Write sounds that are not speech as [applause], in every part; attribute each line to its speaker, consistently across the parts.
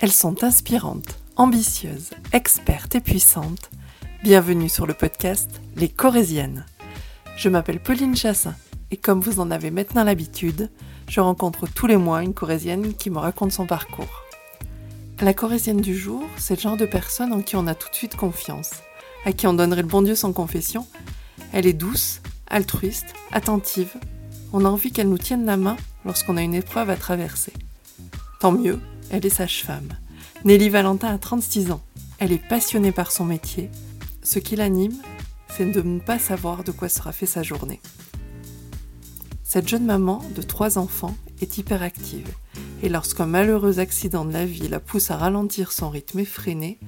Speaker 1: Elles sont inspirantes, ambitieuses, expertes et puissantes. Bienvenue sur le podcast Les Corésiennes. Je m'appelle Pauline Chassin et comme vous en avez maintenant l'habitude, je rencontre tous les mois une Corésienne qui me raconte son parcours. La Corésienne du jour, c'est le genre de personne en qui on a tout de suite confiance, à qui on donnerait le bon Dieu sans confession. Elle est douce, altruiste, attentive. On a envie qu'elle nous tienne la main lorsqu'on a une épreuve à traverser. Tant mieux, elle est sage-femme. Nelly Valentin a 36 ans. Elle est passionnée par son métier. Ce qui l'anime, c'est de ne pas savoir de quoi sera fait sa journée. Cette jeune maman de trois enfants est hyperactive et lorsqu'un malheureux accident de la vie la pousse à ralentir son rythme effréné,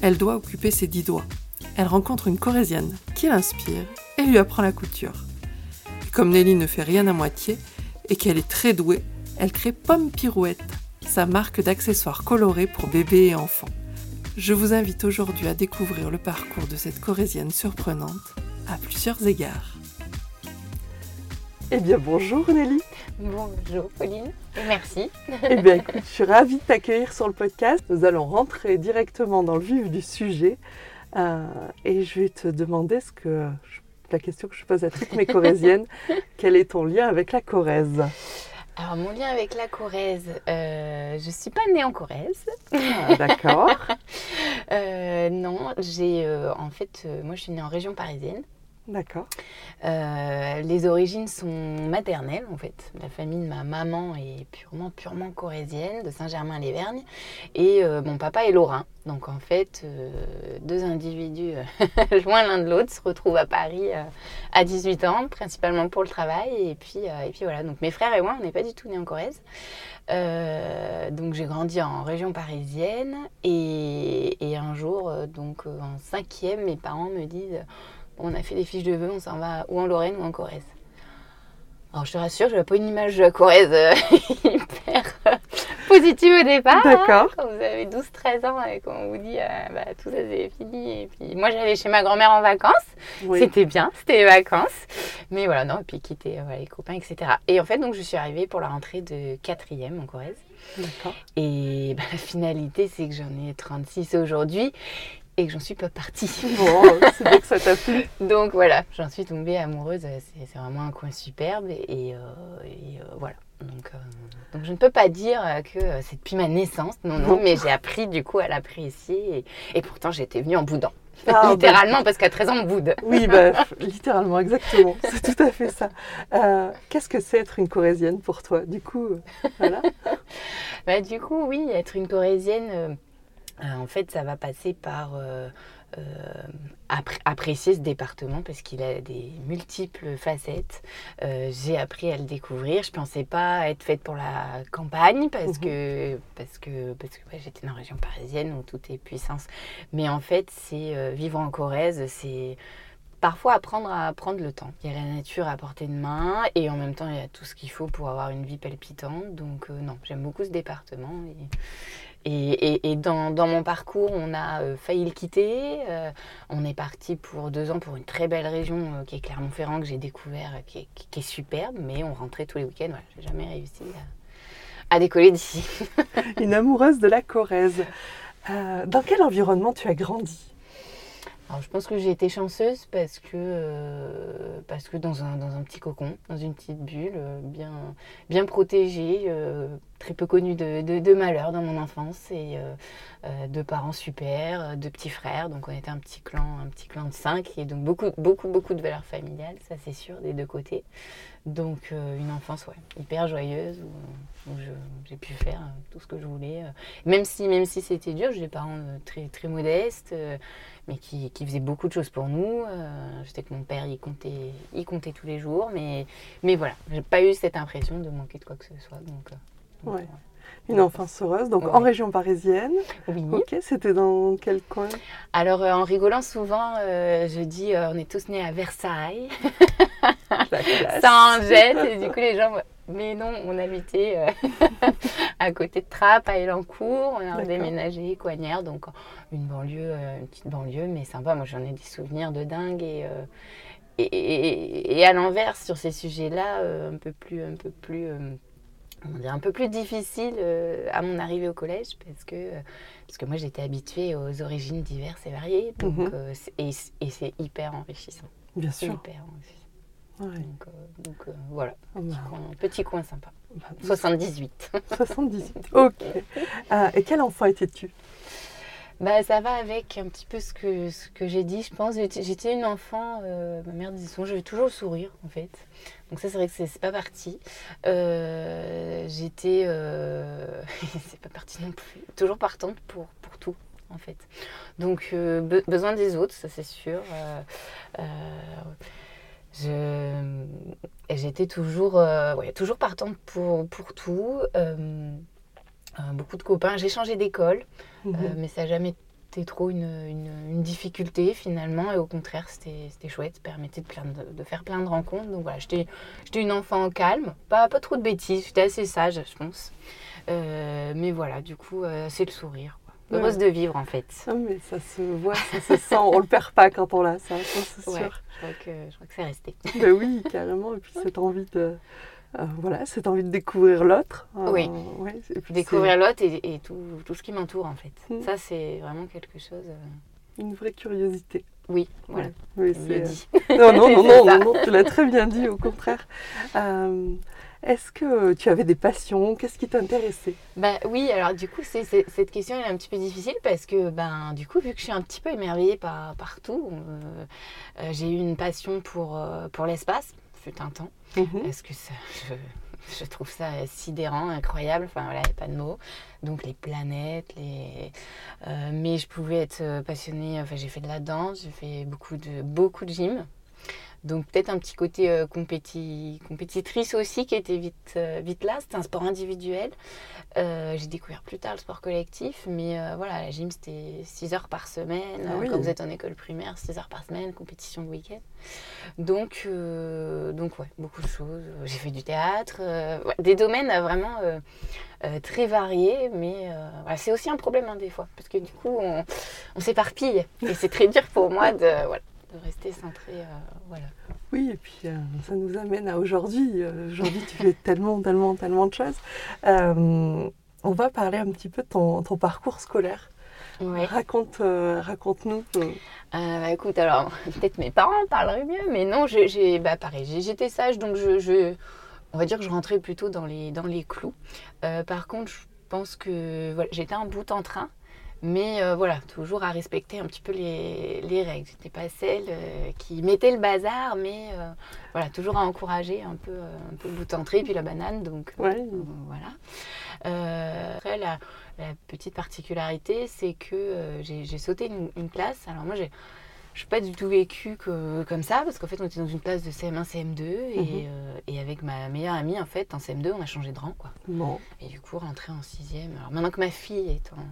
Speaker 1: elle doit occuper ses dix doigts. Elle rencontre une Corésienne qui l'inspire et lui apprend la couture. Comme Nelly ne fait rien à moitié et qu'elle est très douée, elle crée Pomme Pirouette, sa marque d'accessoires colorés pour bébés et enfants. Je vous invite aujourd'hui à découvrir le parcours de cette Corésienne surprenante à plusieurs égards. Eh bien bonjour Nelly
Speaker 2: Bonjour Pauline et merci.
Speaker 1: Eh bien écoute, je suis ravie de t'accueillir sur le podcast. Nous allons rentrer directement dans le vif du sujet euh, et je vais te demander ce que, la question que je pose à toutes mes Corésiennes, [laughs] quel est ton lien avec la Corrèze?
Speaker 2: Alors, mon lien avec la Corrèze, euh, je ne suis pas née en Corrèze.
Speaker 1: Ah, D'accord. [laughs]
Speaker 2: Euh, non, j'ai. Euh, en fait, moi, je suis née en région parisienne.
Speaker 1: D'accord.
Speaker 2: les origines sont maternelles en fait. La famille de ma maman est purement, purement corésienne, de Saint-Germain-les-Vergnes. Et mon papa est lorrain. Donc en fait, deux individus [laughs] loin l'un de l'autre se retrouvent à Paris à 18 ans, principalement pour le travail. Et puis, et puis voilà, donc mes frères et moi, on n'est pas du tout nés en Corrèze. donc j'ai grandi en région parisienne. Et, et un jour, donc en cinquième, mes parents me disent on a fait des fiches de vœux, on s'en va ou en Lorraine ou en Corrèze. Alors je te rassure, je n'ai pas une image Corrèze euh, [laughs] hyper euh, positive au départ. Hein.
Speaker 1: D'accord.
Speaker 2: quand vous avez 12-13 ans et qu'on vous dit euh, bah, tout ça c'est fini. Et puis moi j'allais chez ma grand-mère en vacances. C'était bien, c'était les vacances. Mais voilà, non, et puis quitter les copains, etc. Et en fait, donc je suis arrivée pour la rentrée de 4e en Corrèze. D'accord. Et bah, la finalité, c'est que j'en ai 36 aujourd'hui et que j'en suis pas partie. [laughs]
Speaker 1: Bon, c'est bien que ça t'a plu.
Speaker 2: Donc voilà, j'en suis tombée amoureuse. C'est vraiment un coin superbe et, euh, euh, voilà. Donc, euh, donc, je ne peux pas dire que c'est depuis ma naissance, non, non, mais j'ai appris du coup à l'apprécier et, pourtant j'étais venue en boudant. Ah, littéralement, parce qu'à 13 ans, on boude.
Speaker 1: Oui, bah, [laughs] littéralement, exactement. C'est tout à fait ça. Qu'est-ce que c'est être une Corésienne pour toi Du coup, voilà? [laughs]
Speaker 2: bah, du coup, oui, être une Corésienne euh, en fait, ça va passer par euh, euh, apprécier ce département parce qu'il a des multiples facettes. j'ai appris à le découvrir. Je pensais pas être faite pour la campagne parce mhm. que parce que parce que j'étais dans la région parisienne où tout est puissance. Mais en fait, c'est vivre en Corrèze, c'est parfois apprendre à prendre le temps. Il y a la nature à portée de main et en même temps il y a tout ce qu'il faut pour avoir une vie palpitante. Donc non, j'aime beaucoup ce département et, et, dans, mon parcours, on a euh, failli le quitter. Euh, on est parti pour deux ans pour une très belle région euh, qui est Clermont-Ferrand, que j'ai découvert, qui est, superbe, mais on rentrait tous les week-ends. Voilà, j'ai jamais réussi à, décoller d'ici. [laughs]
Speaker 1: une amoureuse de la Corrèze. dans quel environnement tu as grandi?
Speaker 2: Alors, je pense que j'ai été chanceuse parce que, euh, parce que dans, un, petit cocon, dans une petite bulle, euh, bien, bien protégée, euh, très peu connue de, de, malheur dans mon enfance, et de parents super, de petits frères, donc on était un petit clan, un petit clan de cinq, et donc beaucoup, beaucoup, beaucoup de valeurs familiales, ça c'est sûr, des deux côtés. Donc une enfance ouais, hyper joyeuse, où, j'ai pu faire tout ce que je voulais, même si, même si c'était dur, j'ai des parents très, très modestes mais qui, qui, faisait beaucoup de choses pour nous. Euh, je sais que mon père, il comptait, tous les jours, mais, mais voilà, j'ai pas eu cette impression de manquer de quoi que ce soit. Donc,
Speaker 1: euh, ouais. Une enfance heureuse, donc en région parisienne.
Speaker 2: Oui.
Speaker 1: Ok, c'était dans quel coin?
Speaker 2: Alors, euh, en rigolant souvent, je dis on est tous nés à Versailles. [laughs] Ça en jette, et du coup, les gens mais non, on habitait euh, [laughs] à côté de Trappes, à Elancourt. On a déménagé Coignères, donc une banlieue, euh, une petite banlieue, mais sympa. Moi, j'en ai des souvenirs de dingue. Et, euh, et, et, à l'inverse, sur ces sujets-là, un peu plus, un peu plus un peu plus difficile à mon arrivée au collège parce que, parce que moi j'étais habituée aux origines diverses et variées donc,
Speaker 1: Mhm.
Speaker 2: et, et c'est hyper enrichissant.
Speaker 1: Bien sûr.
Speaker 2: hyper enrichissant.
Speaker 1: Ouais.
Speaker 2: Donc, euh, donc, euh, voilà,
Speaker 1: Ah
Speaker 2: petit
Speaker 1: bah,
Speaker 2: coin, petit coin sympa.
Speaker 1: bah,
Speaker 2: 78.
Speaker 1: 78. [laughs] Ok. Euh, et quel enfant étais-tu?
Speaker 2: Bah, ça va avec un petit peu ce que, ce que j'ai dit, je pense. J'étais une enfant, euh, ma mère disait souvent, j'avais toujours le sourire en fait. Donc ça, c'est vrai que c'est pas parti. Euh, J'étais, euh, [laughs] c'est pas parti non plus, toujours partante pour, pour tout en fait. Donc be- besoin des autres, ça c'est sûr. J'étais toujours, toujours partante pour, pour tout. Euh, beaucoup de copains. J'ai changé d'école.
Speaker 1: Mhm.
Speaker 2: Euh, mais ça n'a jamais été trop une, une- une difficulté finalement, et au contraire, c'était chouette, ça permettait de, plein de, de faire plein de rencontres. Donc voilà, j'étais une enfant calme, pas, pas trop de bêtises, j'étais assez sage, je pense. Euh, mais voilà, du coup, euh, c'est le sourire. quoi.
Speaker 1: Ouais.
Speaker 2: Heureuse de vivre en fait.
Speaker 1: Ah, mais ça se voit, ça se sent. On le perd pas quand on l'a, ça, c'est
Speaker 2: Ouais,
Speaker 1: sûr.
Speaker 2: je crois que, je crois que c'est resté.
Speaker 1: Ben oui, carrément. Et puis cette envie de, euh, voilà, cette envie de découvrir l'autre. Euh,
Speaker 2: Oui.
Speaker 1: ouais,
Speaker 2: Découvrir l'autre et, et tout, tout ce qui m'entoure en fait.
Speaker 1: Mm.
Speaker 2: Ça, c'est vraiment quelque chose. euh,
Speaker 1: une vraie curiosité.
Speaker 2: Oui, voilà,
Speaker 1: Ouais. Oui, c'est-
Speaker 2: dit. [laughs]
Speaker 1: Non, non, [laughs] non, non, non, non, tu l'as très bien dit, au contraire. Euh, Est-ce que tu avais des passions? Qu'est-ce qui t'intéressait?
Speaker 2: Bah oui, alors du coup, c'est, c'est- cette question elle est un petit peu difficile parce que, ben, du coup, vu que je suis un petit peu émerveillée par, partout, euh, euh, j'ai eu une passion pour, euh, pour l'espace, fut un temps,
Speaker 1: Mhm.
Speaker 2: parce que ça, je, trouve ça sidérant, incroyable, enfin voilà, il n'y a pas de mots. Donc les planètes, les... euh, mais je pouvais être euh, passionnée, enfin j'ai fait de la danse, j'ai fait beaucoup de, beaucoup de gym. Donc peut-être un petit côté euh, compéti- compétitrice aussi qui était vite, euh, vite là. C'était un sport individuel. Euh, j'ai découvert plus tard le sport collectif, mais voilà, la gym c'était 6 heures par semaine.
Speaker 1: Ah oui.
Speaker 2: Quand vous êtes en école primaire, 6 heures par semaine, compétition le week-end. Donc, donc ouais, beaucoup de choses. J'ai fait du théâtre, ouais, des domaines vraiment très variés, mais voilà, c'est aussi un problème hein, des fois, parce que du coup on, on s'éparpille et c'est très dur pour moi de, voilà, de rester centré. euh, voilà.
Speaker 1: Oui, et puis euh, ça nous amène à aujourd'hui. Euh, aujourd'hui, tu fais tellement, tellement, tellement de choses. On va parler un petit peu de ton, ton parcours scolaire.
Speaker 2: Ouais.
Speaker 1: Raconte, raconte-nous.
Speaker 2: bah, écoute, alors [laughs] peut-être mes parents parleraient mieux, mais non, j'ai, j'ai- bah, pareil, j'étais sage, donc je, je- on va dire que je rentrais plutôt dans les, dans les clous. Par contre, je pense que voilà, j'étais un bout en train, mais euh, voilà, toujours à respecter un petit peu les, les règles. J'étais pas celle euh, qui mettait le bazar, mais euh, voilà, toujours à encourager un peu, un peu le bout en train, et puis la banane, donc
Speaker 1: Ouais.
Speaker 2: voilà. Après, la, la petite particularité, c'est que j'ai sauté une, une classe. Alors moi, j'ai je n'ai pas du tout vécu que, comme ça, parce qu'en fait, on était dans une classe de CM1, CM2, et,
Speaker 1: Mhm.
Speaker 2: euh, et avec ma meilleure amie, en fait, en CM2, on a changé de rang, quoi.
Speaker 1: Bon,
Speaker 2: Et du coup, rentrer en sixième. Alors maintenant que ma fille est en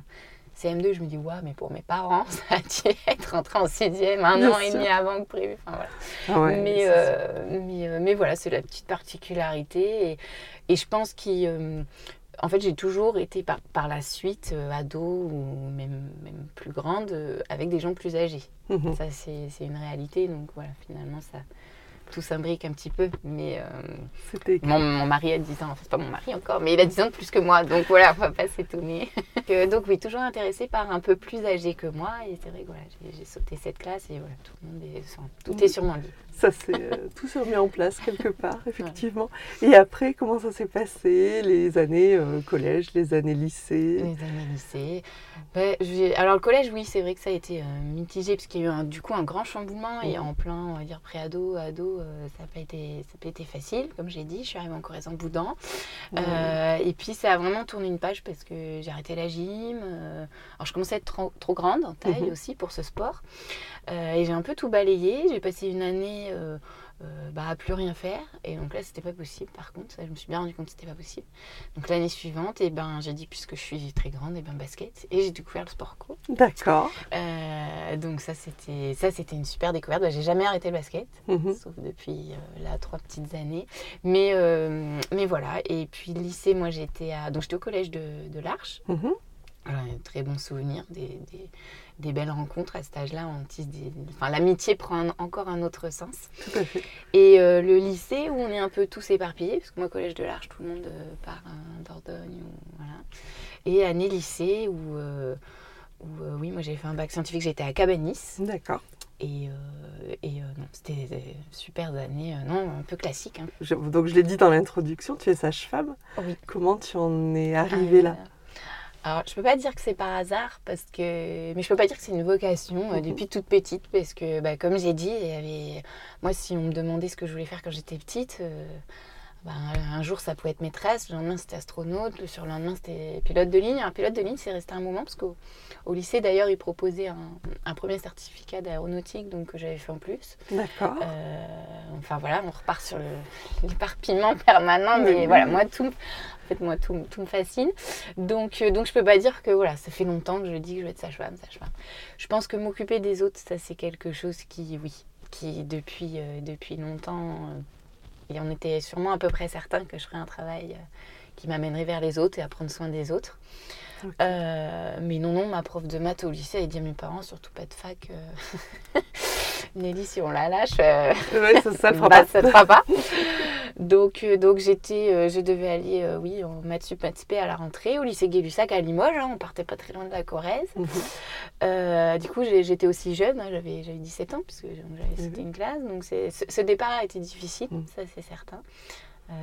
Speaker 2: CM2, je me dis, ouais, mais pour mes parents, [laughs] ça a dû être rentré en sixième un
Speaker 1: Bien
Speaker 2: an et demi avant que prévu. Enfin, voilà
Speaker 1: ah ouais,
Speaker 2: mais, euh, mais, euh, mais voilà, c'est la petite particularité. Et, et je pense qu'en en fait, j'ai toujours été par, par la suite euh, ado ou même, même plus grande euh, avec des gens plus âgés.
Speaker 1: Mhm.
Speaker 2: Ça, c'est c'est une réalité. Donc voilà, finalement, ça tout s'imbrique un petit peu. Mais euh, mon, mon mari a 10 ans, enfin, c'est pas mon mari encore, mais il a 10 ans de plus que moi. Donc voilà, on va pas s'étonner. [laughs] Donc oui, toujours intéressé par un peu plus âgé que moi. Et c'est vrai que voilà, j'ai- sauté cette classe et voilà, tout le monde est, tout est sur mon lit.
Speaker 1: Ça s'est euh, [laughs] tout s'est remis en place quelque part, effectivement. Et après, comment ça s'est passé Les années euh, collège, les années lycée?
Speaker 2: Les années lycée. J'ai- alors le collège, oui, c'est vrai que ça a été euh, mitigé parce qu'il y a eu un- du coup un grand chamboulement et en plein, on va dire pré-ado, ado, euh, ça n'a pas été, ça a pas été facile, comme j'ai dit. Je suis arrivée en Corée en boudin. Et puis ça a vraiment tourné une page parce que j'ai arrêté la gym. alors je commençais à être trop, trop grande en taille
Speaker 1: Mhm.
Speaker 2: aussi pour ce sport. Et j'ai un peu tout balayé. J'ai passé une année euh, euh, bah, à plus rien faire. Et donc là, c'était pas possible. Par contre, ça, je me suis bien rendu compte que c'était pas possible. Donc l'année suivante, et ben, j'ai dit, puisque je suis très grande, et ben basket. Et j'ai découvert le sport co.
Speaker 1: D'accord.
Speaker 2: Euh, donc ça, c'était ça, c'était une super découverte. Bah, j'ai jamais arrêté le basket
Speaker 1: Mhm.
Speaker 2: sauf depuis là trois petites années. Mais, mais voilà. Et puis lycée, moi j'étais à donc j'étais au collège de, de l'Arche. Très bons souvenirs, des, des, belles rencontres à cet âge-là. Enfin, l'amitié prend encore un autre sens.
Speaker 1: Tout à fait.
Speaker 2: Et euh, le lycée où on est un peu tous éparpillés, parce que moi, collège de l'Arche, tout le monde euh, part en Dordogne. voilà. Et année lycée où, euh, où oui, moi j'ai fait un bac scientifique, j'étais à Cabanis.
Speaker 1: D'accord.
Speaker 2: Et, et non, c'était des super années, non, un peu classique. Hein.
Speaker 1: donc je l'ai dit dans l'introduction, tu es sage-femme.
Speaker 2: Oui.
Speaker 1: Comment tu en es arrivée là?
Speaker 2: Alors, je peux pas dire que c'est par hasard, parce que... mais je peux pas dire que c'est une vocation euh, depuis toute petite, parce que, bah, comme j'ai dit, il y avait... moi, si on me demandait ce que je voulais faire quand j'étais petite, euh, bah, un jour, ça pouvait être maîtresse, le lendemain, c'était astronaute, le surlendemain, c'était pilote de ligne. Un pilote de ligne, c'est resté un moment, parce qu'au au lycée, d'ailleurs, ils proposaient un, premier certificat d'aéronautique, donc que j'avais fait en plus.
Speaker 1: D'accord.
Speaker 2: Euh, enfin, voilà, on repart sur l'éparpillement permanent, mais voilà, moi, tout en fait, moi, tout, me fascine. Donc, euh, donc, je peux pas dire que voilà, ça fait longtemps que je dis que je vais être sage-femme, sage-femme. Je pense que m'occuper des autres, ça, c'est quelque chose qui, oui, qui depuis, euh, depuis longtemps, euh, et on était sûrement à peu près certain que je ferais un travail qui m'amènerait vers les autres et à prendre soin des autres. mais non, non, ma prof de maths au lycée, elle dit à mes parents, surtout pas de fac. [laughs] Nelly, si on la lâche,
Speaker 1: ça, ça, [laughs]
Speaker 2: fera bah, pas. ça ne fera pas. Donc, euh, donc j'étais, euh, je devais aller, euh, oui, en maths sup, maths à la rentrée, au lycée Gay-Lussac à Limoges. Hein, on partait pas très loin de la Corrèze. Mhm. du coup, j'étais aussi jeune, hein, j'avais, j'avais 17 ans, puisque j'avais une classe. Donc, ce départ a été difficile, mhm. ça c'est certain.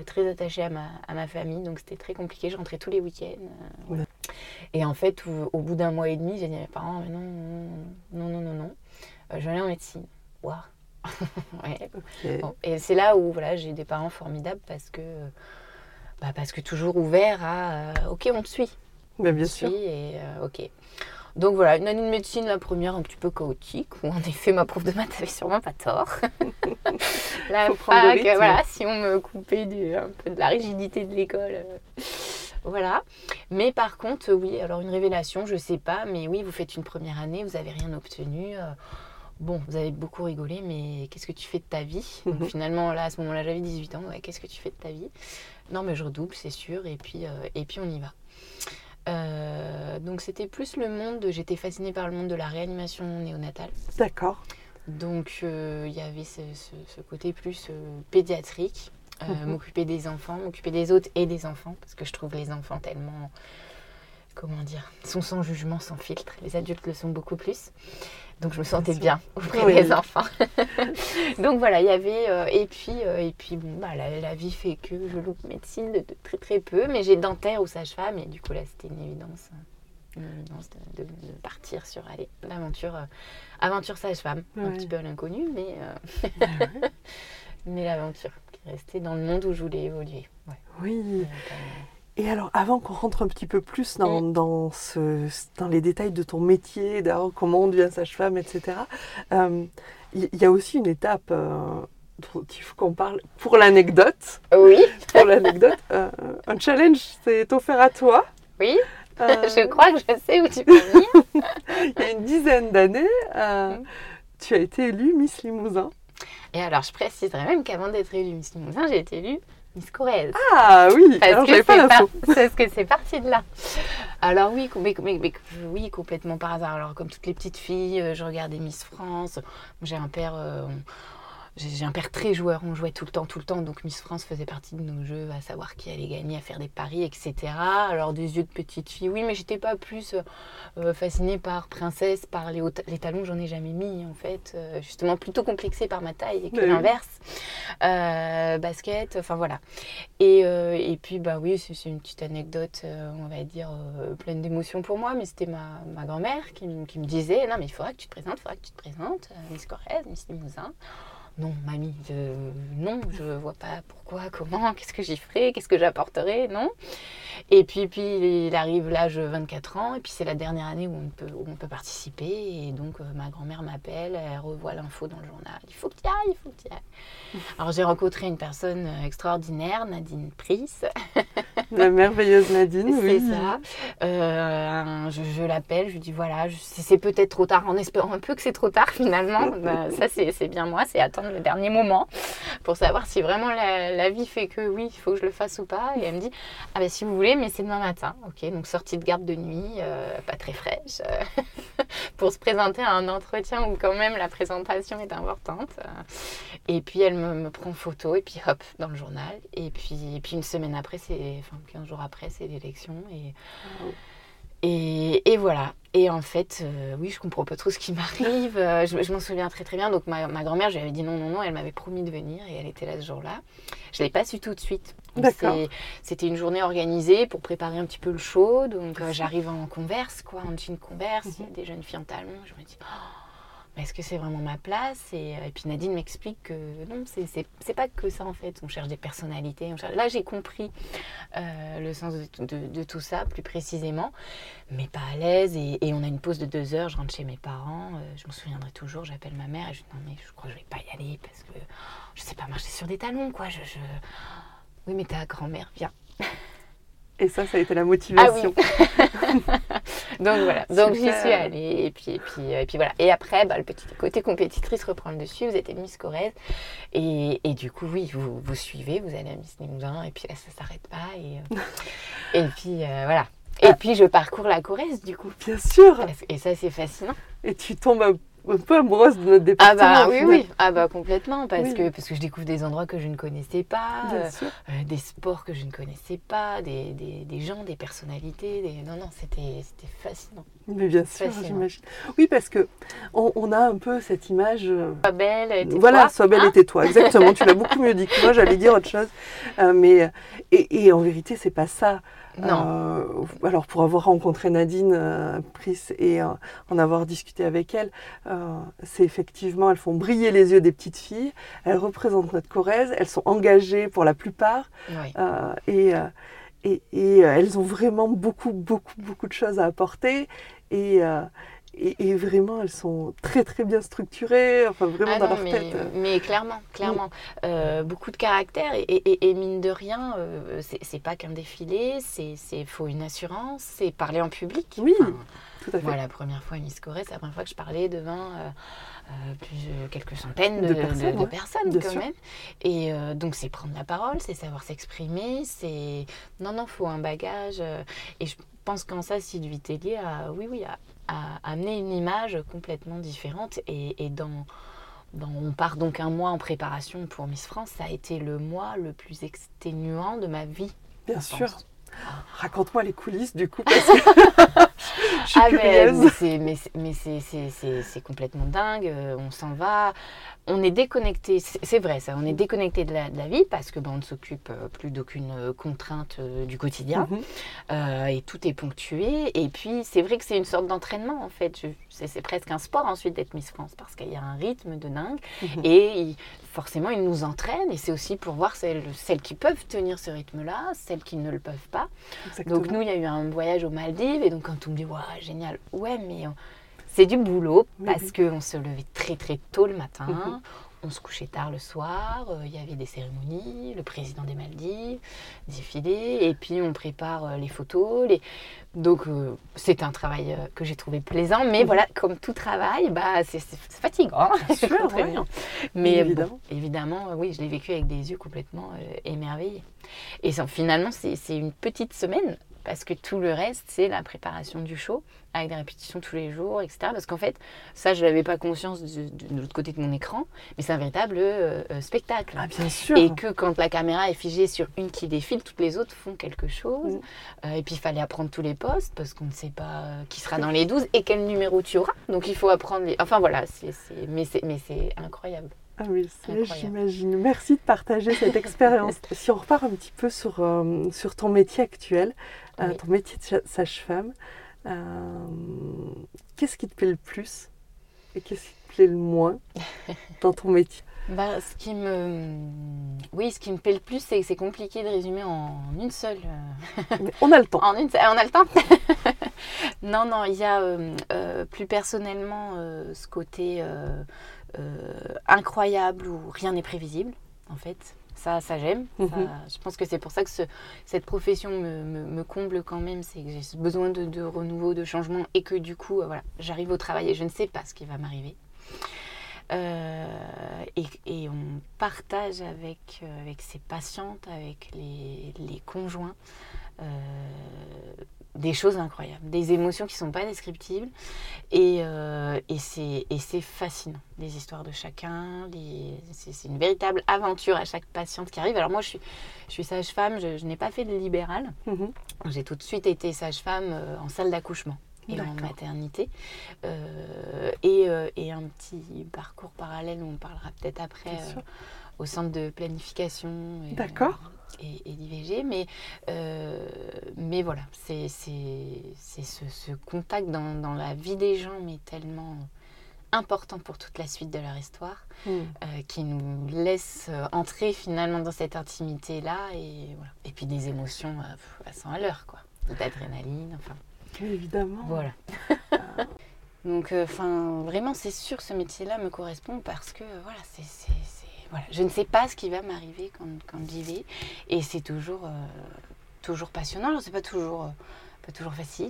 Speaker 2: très attachée à ma, à ma famille, donc c'était très compliqué. Je rentrais tous les week-ends. Et en fait, au, bout d'un mois et demi, j'ai dit à mes parents non, non, non, non, non, je vais aller en médecine. Waouh [laughs] et c'est là où voilà, j'ai des parents formidables parce que, bah, parce que toujours ouverts à euh, OK, on te suit.
Speaker 1: Mais bien sûr.
Speaker 2: et euh, OK. Donc voilà, une année de médecine, la première un petit peu chaotique, où en effet ma prof de maths avait sûrement pas tort. [laughs] la fac, voilà, si on me coupait du, un peu de la rigidité de l'école. Euh, voilà. Mais par contre, oui, alors une révélation, je sais pas, mais oui, vous faites une première année, vous n'avez rien obtenu bon, vous avez beaucoup rigolé, mais qu'est-ce que tu fais de ta vie? [laughs] Donc, Finalement, là, à ce moment-là, j'avais 18 ans. qu'est-ce que tu fais de ta vie? Non, mais je redouble, c'est sûr. Et puis, euh, et puis on y va. Euh, donc, c'était plus le monde. J'étais fascinée par le monde de la réanimation néonatale.
Speaker 1: D'accord.
Speaker 2: Donc, euh, il y avait ce, côté plus pédiatrique. Mhm. M'occuper des enfants, m'occuper des autres et des enfants, parce que je trouve les enfants tellement comment dire, sont sans jugement, sans filtre. Les adultes le sont beaucoup plus. Donc je me sentais bien auprès des enfants. [laughs] Donc voilà, il y avait euh, et puis euh, et puis bon bah la, vie fait que je loupe médecine de, très très peu, mais j'ai dentaire ou sage-femme et du coup là c'était une évidence, une évidence de, partir sur l'aventure euh, aventure sage-femme, un petit peu l'inconnu, mais [laughs] mais l'aventure qui restait dans le monde où je voulais évoluer.
Speaker 1: Oui. Et alors, avant qu'on rentre un petit peu plus dans, mm. dans, ce, dans les détails de ton métier, comment on devient sage-femme, etc., il euh, y, a aussi une étape euh, dont il faut qu'on parle pour l'anecdote.
Speaker 2: Oui. [laughs]
Speaker 1: pour l'anecdote, euh, un challenge s'est offert à toi.
Speaker 2: Oui. [laughs] je crois que je sais où tu peux venir. [laughs]
Speaker 1: il y a une dizaine d'années, mm. tu as été élue Miss Limousin.
Speaker 2: Et alors, je préciserais même qu'avant d'être élue Miss Limousin, j'ai été élue Miss Corrèze.
Speaker 1: Ah oui,
Speaker 2: parce que pas Parce que c'est parti de là. Alors oui, mais, oui, complètement par hasard. Alors comme toutes les petites filles, euh, je regardais Miss France. J'ai un père... Euh, j'ai un père très joueur, on jouait tout le temps, tout le temps, donc Miss France faisait partie de nos jeux, à savoir qui allait gagner, à faire des paris, etc. Alors des yeux de petite fille, oui, mais j'étais pas plus euh, fascinée par princesse, par les, les talons, j'en ai jamais mis en fait, euh, justement plutôt complexée par ma taille que l'inverse. Euh, basket, enfin voilà. Et, et, puis bah oui, c'est une petite anecdote, on va dire pleine d'émotions pour moi, mais c'était ma, ma grand-mère qui, qui, me disait non mais il faudra que tu te présentes, il faudra que tu te présentes, Miss Corrèze, Miss Limousin non, mamie, non, je vois pas pourquoi, comment, qu'est-ce que j'y ferai, qu'est-ce que j'apporterai, non. Et puis, puis il arrive l'âge 24 ans, et puis c'est la dernière année où on peut, on peut participer, et donc euh, ma grand-mère m'appelle, elle revoit l'info dans le journal, il faut que tu ailles, il faut que tu ailles. [laughs] Alors j'ai rencontré une personne euh, extraordinaire, Nadine Price. [laughs]
Speaker 1: La merveilleuse Nadine,
Speaker 2: oui. C'est ça. Euh, je, l'appelle, je lui dis voilà, c'est peut-être trop tard, en espérant un peu que c'est trop tard finalement. [laughs] Bah, ça, c'est bien moi, c'est attendre le dernier moment pour savoir si vraiment la, vie fait que oui, il faut que je le fasse ou pas. Et elle me dit ah ben si vous voulez, mais c'est demain matin. Ok, donc sortie de garde de nuit, euh, pas très fraîche, [laughs] pour se présenter à un entretien où quand même la présentation est importante. Et puis elle me, me prend photo et puis hop, dans le journal. Et puis, et puis une semaine après, c'est, enfin 15 jours après, c'est l'élection. Et, et, et, voilà. Et en fait, euh, oui, je comprends pas trop ce qui m'arrive. Euh, je, m'en souviens très très bien. Donc ma, ma grand-mère, je lui avais dit non, non, non. Elle m'avait promis de venir et elle était là ce jour-là. Je l'ai pas su tout de suite. C'était une journée organisée pour préparer un petit peu le show. Donc euh, j'arrive en converse, quoi, en jean converse. Il y a mhm. des jeunes filles en talons. Je me dis, oh, est-ce que c'est vraiment ma place et, euh, puis Nadine m'explique que non, c'est pas que ça en fait. On cherche des personnalités. Là, j'ai compris euh, le sens de, tout ça plus précisément, mais pas à l'aise. Et, on a une pause de deux heures. Je rentre chez mes parents. Euh, je me souviendrai toujours. J'appelle ma mère et je dis non, mais je crois que je vais pas y aller parce que je sais pas marcher sur des talons, quoi. Je. Oui, mais ta grand-mère, viens. [laughs]
Speaker 1: Et ça, ça a été la motivation.
Speaker 2: Ah [laughs] donc voilà, [laughs] donc j'y suis allée. Et puis, et puis, et puis voilà. Et après, bah, le petit côté compétitrice reprend le dessus. Vous êtes Miss Corrèze. Et, et, du coup, oui, vous, vous suivez, vous allez à Miss Limousin. Et puis là, ça ne s'arrête pas. Et, euh, et puis euh, voilà. Et ah. puis je parcours la Corrèze, du coup.
Speaker 1: Bien sûr.
Speaker 2: Et ça, c'est fascinant.
Speaker 1: Et tu tombes un peu amoureuse de notre département.
Speaker 2: Ah bah oui, oui, ah bah complètement, parce, que, parce que je découvre des endroits que je ne connaissais pas, euh, euh, des sports que je ne connaissais pas, des, des, des gens, des personnalités. Des... Non, non, c'était fascinant.
Speaker 1: Mais bien sûr, j'imagine. Oui, parce que on, on, a un peu cette image. Euh,
Speaker 2: sois belle, tais-toi.
Speaker 1: Voilà, sois belle, hein et tais-toi. Exactement. tu l'as beaucoup mieux dit que moi. J'allais dire autre chose, mais et, et en vérité, c'est pas ça.
Speaker 2: Non.
Speaker 1: Euh, alors pour avoir rencontré Nadine euh, et euh, en avoir discuté avec elle, euh, c'est effectivement, elles font briller les yeux des petites filles, elles représentent notre Corrèze, elles sont engagées pour la plupart et, et, et, elles ont vraiment beaucoup, beaucoup, beaucoup de choses à apporter. Et, et, vraiment, elles sont très très bien structurées, enfin vraiment ah dans leur
Speaker 2: mais,
Speaker 1: tête.
Speaker 2: Mais clairement, clairement. Euh, beaucoup de caractère et, et, mine de rien, euh, c'est pas qu'un défilé, c'est faut une assurance, c'est parler en public.
Speaker 1: Oui, tout à fait.
Speaker 2: Moi, la première fois à Miss Corée, c'est la première fois que je parlais devant euh, euh plus, quelques centaines de, personnes, de, personnes quand même. Et donc, c'est prendre la parole, c'est savoir s'exprimer, c'est. Non, non, faut un bagage. et je pense qu'en ça, Sylvie Tellier a, oui, oui, a, amené une image complètement différente. Et, dans, on part donc un mois en préparation pour Miss France, ça a été le mois le plus exténuant de ma vie.
Speaker 1: Bien sûr. Raconte-moi les coulisses du coup parce que [laughs] [laughs] je suis ah,
Speaker 2: Mais, mais c'est complètement dingue. Euh, on s'en va on est déconnecté, c'est vrai ça, on est déconnecté de la, vie parce que ben, on ne s'occupe euh, plus d'aucune euh, contrainte du quotidien mhm. et tout est ponctué. Et puis c'est vrai que c'est une sorte d'entraînement en fait. C'est presque un sport ensuite d'être Miss France parce qu'il y a un rythme de dingue mhm. et forcément ils nous entraînent et c'est aussi pour voir celles, qui peuvent tenir ce rythme-là, celles qui ne le peuvent pas. Donc nous il y a eu un voyage aux Maldives et donc quand on me dit waouh génial, ouais mais c'est du boulot parce qu'on se levait très très tôt le matin, mhm. on se couchait tard le soir, euh, il y avait des cérémonies, le président des Maldives, défilé, et puis on prépare euh, les photos. Les... Donc euh, c'est un travail que j'ai trouvé plaisant, mais mhm. voilà, comme tout travail, bah, c'est fatigant.
Speaker 1: Sûr, [laughs]
Speaker 2: Mais évidemment, évidemment oui, je l'ai vécu avec des yeux complètement émerveillés. Et finalement, c'est une petite semaine parce que tout le reste, c'est la préparation du show, avec des répétitions tous les jours, etc. Parce qu'en fait, ça, je n'avais pas conscience de, l'autre côté de mon écran, mais c'est un véritable euh, euh, spectacle.
Speaker 1: Ah, bien sûr.
Speaker 2: Et que quand la caméra est figée sur une qui défile, toutes les autres font quelque chose. Mm. Euh, et puis, il fallait apprendre tous les postes, parce qu'on ne sait pas qui sera dans les 12 et quel numéro tu auras. Donc, il faut apprendre les... Enfin, voilà, c'est, mais c'est incroyable.
Speaker 1: Ah oui, j'imagine. Merci de partager cette [laughs] expérience. si on repart un petit peu sur, sur ton métier actuel, euh, ton métier de sage-femme, euh, qu'est-ce qui te plaît le plus et qu'est-ce qui te plaît le moins [laughs] dans ton métier?
Speaker 2: Bah, ce qui me, oui, ce qui me plaît le plus, c'est que c'est compliqué de résumer en une seule.
Speaker 1: Euh, on a le temps. [laughs]
Speaker 2: en une, on a le temps. [laughs] non, non, il y a plus personnellement ce côté incroyable où rien n'est prévisible, en fait. Ça, ça j'aime.
Speaker 1: Mhm.
Speaker 2: Je pense que c'est pour ça que ce- cette profession me, me- me comble quand même. C'est que j'ai besoin de, de renouveau, de changement et que du coup, euh, voilà, j'arrive au travail et je ne sais pas ce qui va m'arriver. Euh, et, et on partage avec, euh, avec ses patientes, avec les, les conjoints, euh, des choses incroyables, des émotions qui ne sont pas descriptibles. Et, euh, et c'est fascinant, les histoires de chacun. C'est une véritable aventure à chaque patiente qui arrive. Alors moi, je suis, je suis sage-femme, je, je n'ai pas fait de libéral.
Speaker 1: Mhm.
Speaker 2: J'ai tout de suite été sage-femme euh, en salle d'accouchement et en maternité. Euh, et, euh, et un petit parcours parallèle, où on parlera peut-être après, euh, au centre de planification.
Speaker 1: D'accord.
Speaker 2: Et, et d'IVG. Mais, euh, mais voilà, c'est ce, ce contact dans, dans la vie des gens, mais tellement important pour toute la suite de leur histoire,
Speaker 1: Mhm.
Speaker 2: euh, qui nous laisse euh, entrer finalement dans cette intimité-là. Et, voilà. et puis des émotions euh, à 100 à l'heure, quoi. D'adrénaline, enfin.
Speaker 1: Évidemment.
Speaker 2: Voilà. [laughs] Donc, euh, enfin, vraiment, c'est sûr, ce métier-là me correspond parce que, euh, voilà, c'est- voilà, je ne sais pas ce qui va m'arriver quand, quand j'y vais, et c'est toujours, euh, toujours passionnant. Alors, c'est pas toujours, euh, pas toujours facile,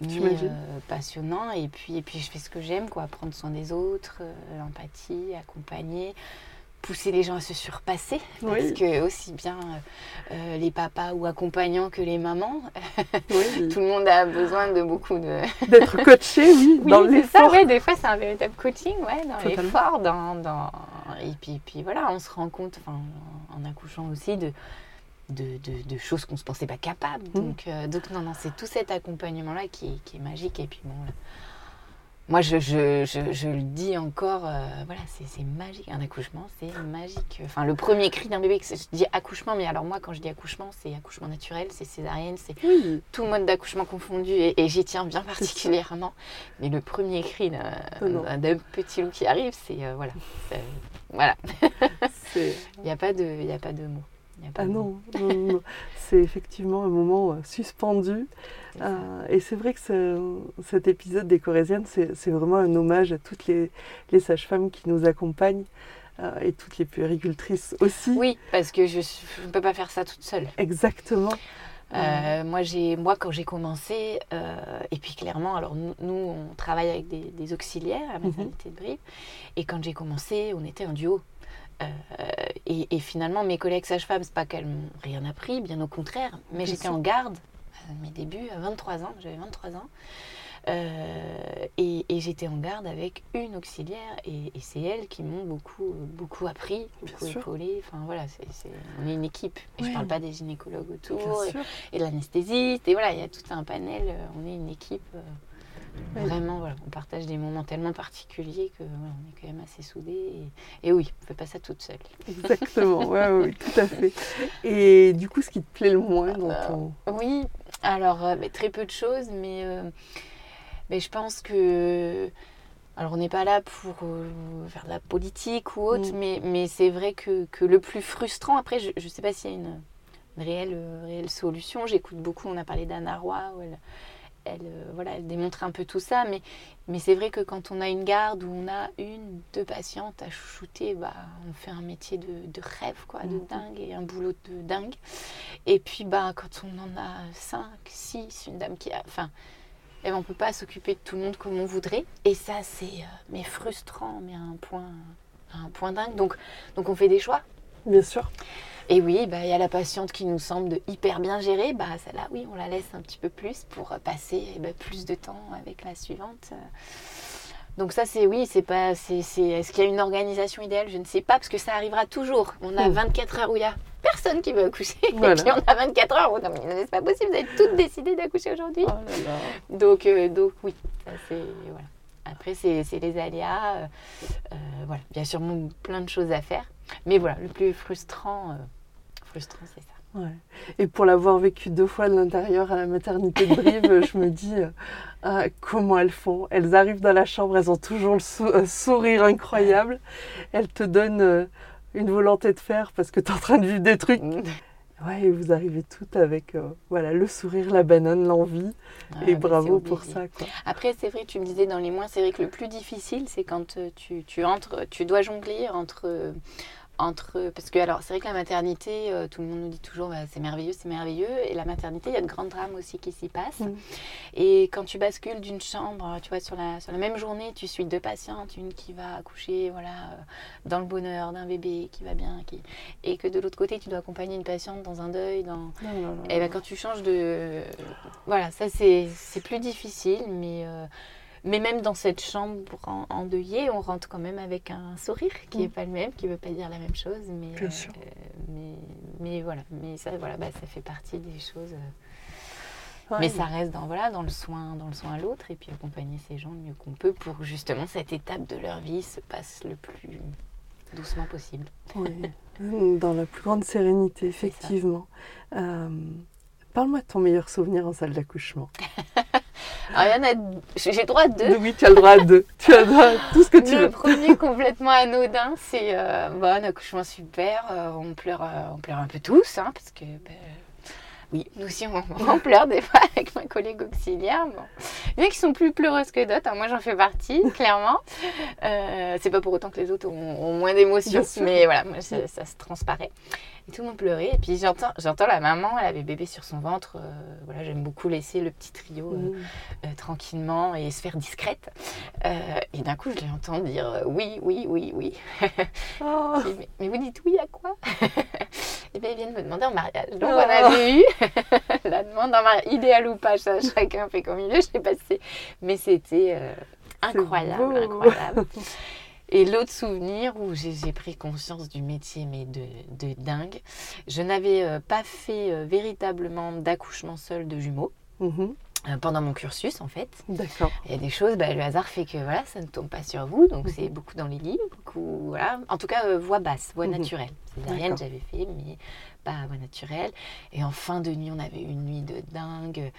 Speaker 2: mais euh, passionnant. Et puis, et puis, je fais ce que j'aime, quoi, prendre soin des autres, l'empathie, accompagner. Pousser les gens à se surpasser, parce
Speaker 1: Oui.
Speaker 2: que aussi bien euh, euh, les papas ou accompagnants que les mamans,
Speaker 1: Oui. [laughs]
Speaker 2: tout le monde a besoin de beaucoup de, [laughs]
Speaker 1: D'être coaché, oui,
Speaker 2: oui,
Speaker 1: dans l'effort.
Speaker 2: ouais, des fois c'est un véritable coaching, ouais, dans l'effort, dans, dans... Et puis, puis voilà, on se rend compte, en accouchant aussi, de, de, de- de choses qu'on ne se pensait pas capable.
Speaker 1: Mm.
Speaker 2: Donc, euh, donc non, non, c'est tout cet accompagnement-là qui, qui est magique. Et puis bon, moi je, je, je, je le dis encore, euh, voilà, c'est magique. Un accouchement, c'est magique. Enfin, le premier cri d'un bébé, je dis accouchement, mais alors moi quand je dis accouchement, c'est accouchement naturel, c'est césarienne, c'est
Speaker 1: Oui.
Speaker 2: tout mode d'accouchement confondu et, et j'y tiens bien particulièrement. Mais le premier cri d'un petit loup qui arrive, c'est euh, voilà. c'est- Voilà, [laughs] il n'y a pas de, il y a pas de mots.
Speaker 1: Ah non, non, non, c'est effectivement un moment euh, suspendu. Euh, et c'est vrai que ce- cet épisode des Corésiennes, c'est vraiment un hommage à toutes les, les sages-femmes qui nous accompagnent euh, et toutes les puéricultrices aussi.
Speaker 2: Oui, parce que je ne peux pas faire ça toute seule.
Speaker 1: Exactement.
Speaker 2: Euh, moi, j'ai, moi, quand j'ai commencé, euh, et puis clairement, alors nous, nous, on travaille avec des, des auxiliaires à la
Speaker 1: Mhm.
Speaker 2: maternité de Brive, et quand j'ai commencé, on était en duo. Euh, et, et finalement, mes collègues sages-femmes, c'est pas qu'elles m'ont rien appris, bien au contraire, mais j'étais en garde à mes débuts, à 23 ans, j'avais 23 ans. Euh, et et j'étais en garde avec une auxiliaire et, et c'est elles qui m'ont beaucoup, beaucoup appris, beaucoup épaulé. Enfin voilà, c'est- on est une équipe. Et
Speaker 1: Ouais.
Speaker 2: je parle pas des gynécologues autour et, et de l'anesthésiste. Et voilà, il y a tout un panel. euh, On est une équipe. Vraiment, voilà, on partage des moments tellement particuliers que on est quand même assez soudés. Et, et oui, on ne fait pas ça toute seule.
Speaker 1: Exactement. Ouais, oui, tout à fait. [laughs] Et du coup, ce qui te plaît le moins dans ton.
Speaker 2: Oui, alors euh, mais très peu de choses, mais, euh, mais je pense que. Alors on n'est pas là pour euh, faire de la politique ou autre,
Speaker 1: Mm.
Speaker 2: mais, mais c'est vrai que, que le plus frustrant, après je ne sais pas s'il y a une, une réelle, réelle solution, j'écoute beaucoup, on a parlé d'Anna Roy, où elle, elle, euh, voilà, elle démontre un peu tout ça, mais, mais c'est vrai que quand on a une garde où on a une, deux patientes à chouchouter, bah, on fait un métier de, de rêve, quoi, de
Speaker 1: Mhm.
Speaker 2: dingue, et un boulot de dingue. Et puis, bah, quand on en a 5, 6, une dame qui a. Enfin, eh ben, on ne peut pas s'occuper de tout le monde comme on voudrait. Et ça, c'est euh, mais frustrant, mais à un point, à un point dingue. Donc, donc, on fait des choix.
Speaker 1: Bien sûr.
Speaker 2: Et oui, bah, il y a la patiente qui nous semble de hyper bien gérer. Bah, celle-là, oui, on la laisse un petit peu plus pour euh, passer eh ben, plus de temps avec la suivante. Donc ça, c'est oui, c'est pas, c'est, c'est- est-ce qu'il y a une organisation idéale? Je ne sais pas, parce que ça arrivera toujours. On a
Speaker 1: Mm.
Speaker 2: 24 heures où il y a personne qui veut accoucher.
Speaker 1: Voilà.
Speaker 2: Et puis on a 24 heures où non, mais c'est pas possible, vous avez toutes décidé d'accoucher aujourd'hui.
Speaker 1: Oh.
Speaker 2: Donc, euh, donc oui, ça c'est voilà. Après, c'est, les aléas. euh, euh, voilà, a sûrement plein de choses à faire. Mais voilà, le plus frustrant, frustrant, c'est ça.
Speaker 1: Ouais. Et pour l'avoir vécu deux fois de l'intérieur à la maternité de Brive, [laughs] je me dis euh, ah, comment elles font? Elles arrivent dans la chambre, elles ont toujours le sou- sourire incroyable. Elles te donnent euh, une volonté de faire parce que tu es en train de vivre des trucs. [laughs] Ouais, et vous arrivez toutes avec euh, voilà, le sourire, la banane, l'envie.
Speaker 2: Ah,
Speaker 1: et bravo pour ça. Quoi.
Speaker 2: Après, c'est vrai, tu me disais dans les mois, c'est vrai que le plus difficile, c'est quand tu, tu entres, tu dois jongler entre entre. Parce que, alors, c'est vrai que la maternité, euh, tout le monde nous dit toujours, bah, c'est merveilleux, c'est merveilleux. Et la maternité, il y a de grands drames aussi qui s'y passent.
Speaker 1: Mm.
Speaker 2: Et quand tu bascules d'une chambre, tu vois, sur la, sur la même journée, tu suis deux patientes, une qui va accoucher, voilà, euh, dans le bonheur d'un bébé qui va bien, qui... et que de l'autre côté, tu dois accompagner une patiente dans un deuil, dans.
Speaker 1: Non, non, non,
Speaker 2: Et ben, quand tu changes de. Voilà, ça, c'est c'est plus difficile, mais. euh, mais même dans cette chambre en- endeuillée, on rentre quand même avec un sourire qui n'est
Speaker 1: Mm.
Speaker 2: pas le même, qui ne veut pas dire la même chose. Mais,
Speaker 1: Bien sûr.
Speaker 2: mais, mais voilà, mais ça, voilà bah, ça fait partie des choses. euh,
Speaker 1: Ouais.
Speaker 2: Mais ça reste dans, voilà, dans, le soin, dans le soin à l'autre et puis accompagner ces gens le mieux qu'on peut pour justement cette étape de leur vie se passe le plus doucement possible.
Speaker 1: Oui, [laughs] dans la plus grande sérénité, effectivement. Euh, Parle-moi de ton meilleur souvenir en salle d'accouchement. [laughs]
Speaker 2: Alors, il y en a, j'ai droit à deux.
Speaker 1: Oui, tu as le droit à deux. Tu as le droit à tout ce que tu
Speaker 2: Le
Speaker 1: veux.
Speaker 2: premier complètement anodin, c'est euh, bon, un accouchement super. euh, on, pleure, euh, on pleure un peu tous, hein, parce que ben, oui, nous aussi on, [laughs] on pleure des fois avec ma collègue auxiliaire. Bon. Il y en a qui sont plus pleureuses que d'autres. hein, moi j'en fais partie, [laughs] clairement. Euh, c'est pas pour autant que les autres ont, ont moins d'émotions, mais voilà, moi, ça, ça se transparaît. Et tout le monde pleurait. Et puis j'entends, j'entends la maman, elle avait bébé sur son ventre. euh, voilà, j'aime beaucoup laisser le petit trio. euh, euh, tranquillement et se faire discrète. Et d'un coup, je l'ai entendu dire oui, oui, oui, oui. [laughs]
Speaker 1: Oh,
Speaker 2: mais, mais vous dites oui à quoi? [laughs] Et bien, ils viennent me demander en mariage. Donc,
Speaker 1: Oh.
Speaker 2: on avait eu [laughs] la demande en mariage, idéal ou pas, ça, chacun fait comme il veut, je sais pas si c'est- Mais c'était incroyable, incroyable. Et l'autre souvenir où j'ai pris conscience du métier, mais de, de dingue, je n'avais euh, pas fait euh, véritablement d'accouchement seul de jumeaux
Speaker 1: mhm,
Speaker 2: euh, pendant mon cursus, en fait.
Speaker 1: D'accord.
Speaker 2: Il y a des choses, bah, le hasard fait que voilà, ça ne tombe pas sur vous, donc
Speaker 1: Mhm.
Speaker 2: c'est beaucoup dans les livres, beaucoup, voilà. En tout cas, euh, voix basse, voix
Speaker 1: Mhm.
Speaker 2: naturelle. Césarienne,
Speaker 1: D'accord.
Speaker 2: j'avais fait, mais pas voix naturelle. Et en fin de nuit, on avait une nuit de dingue.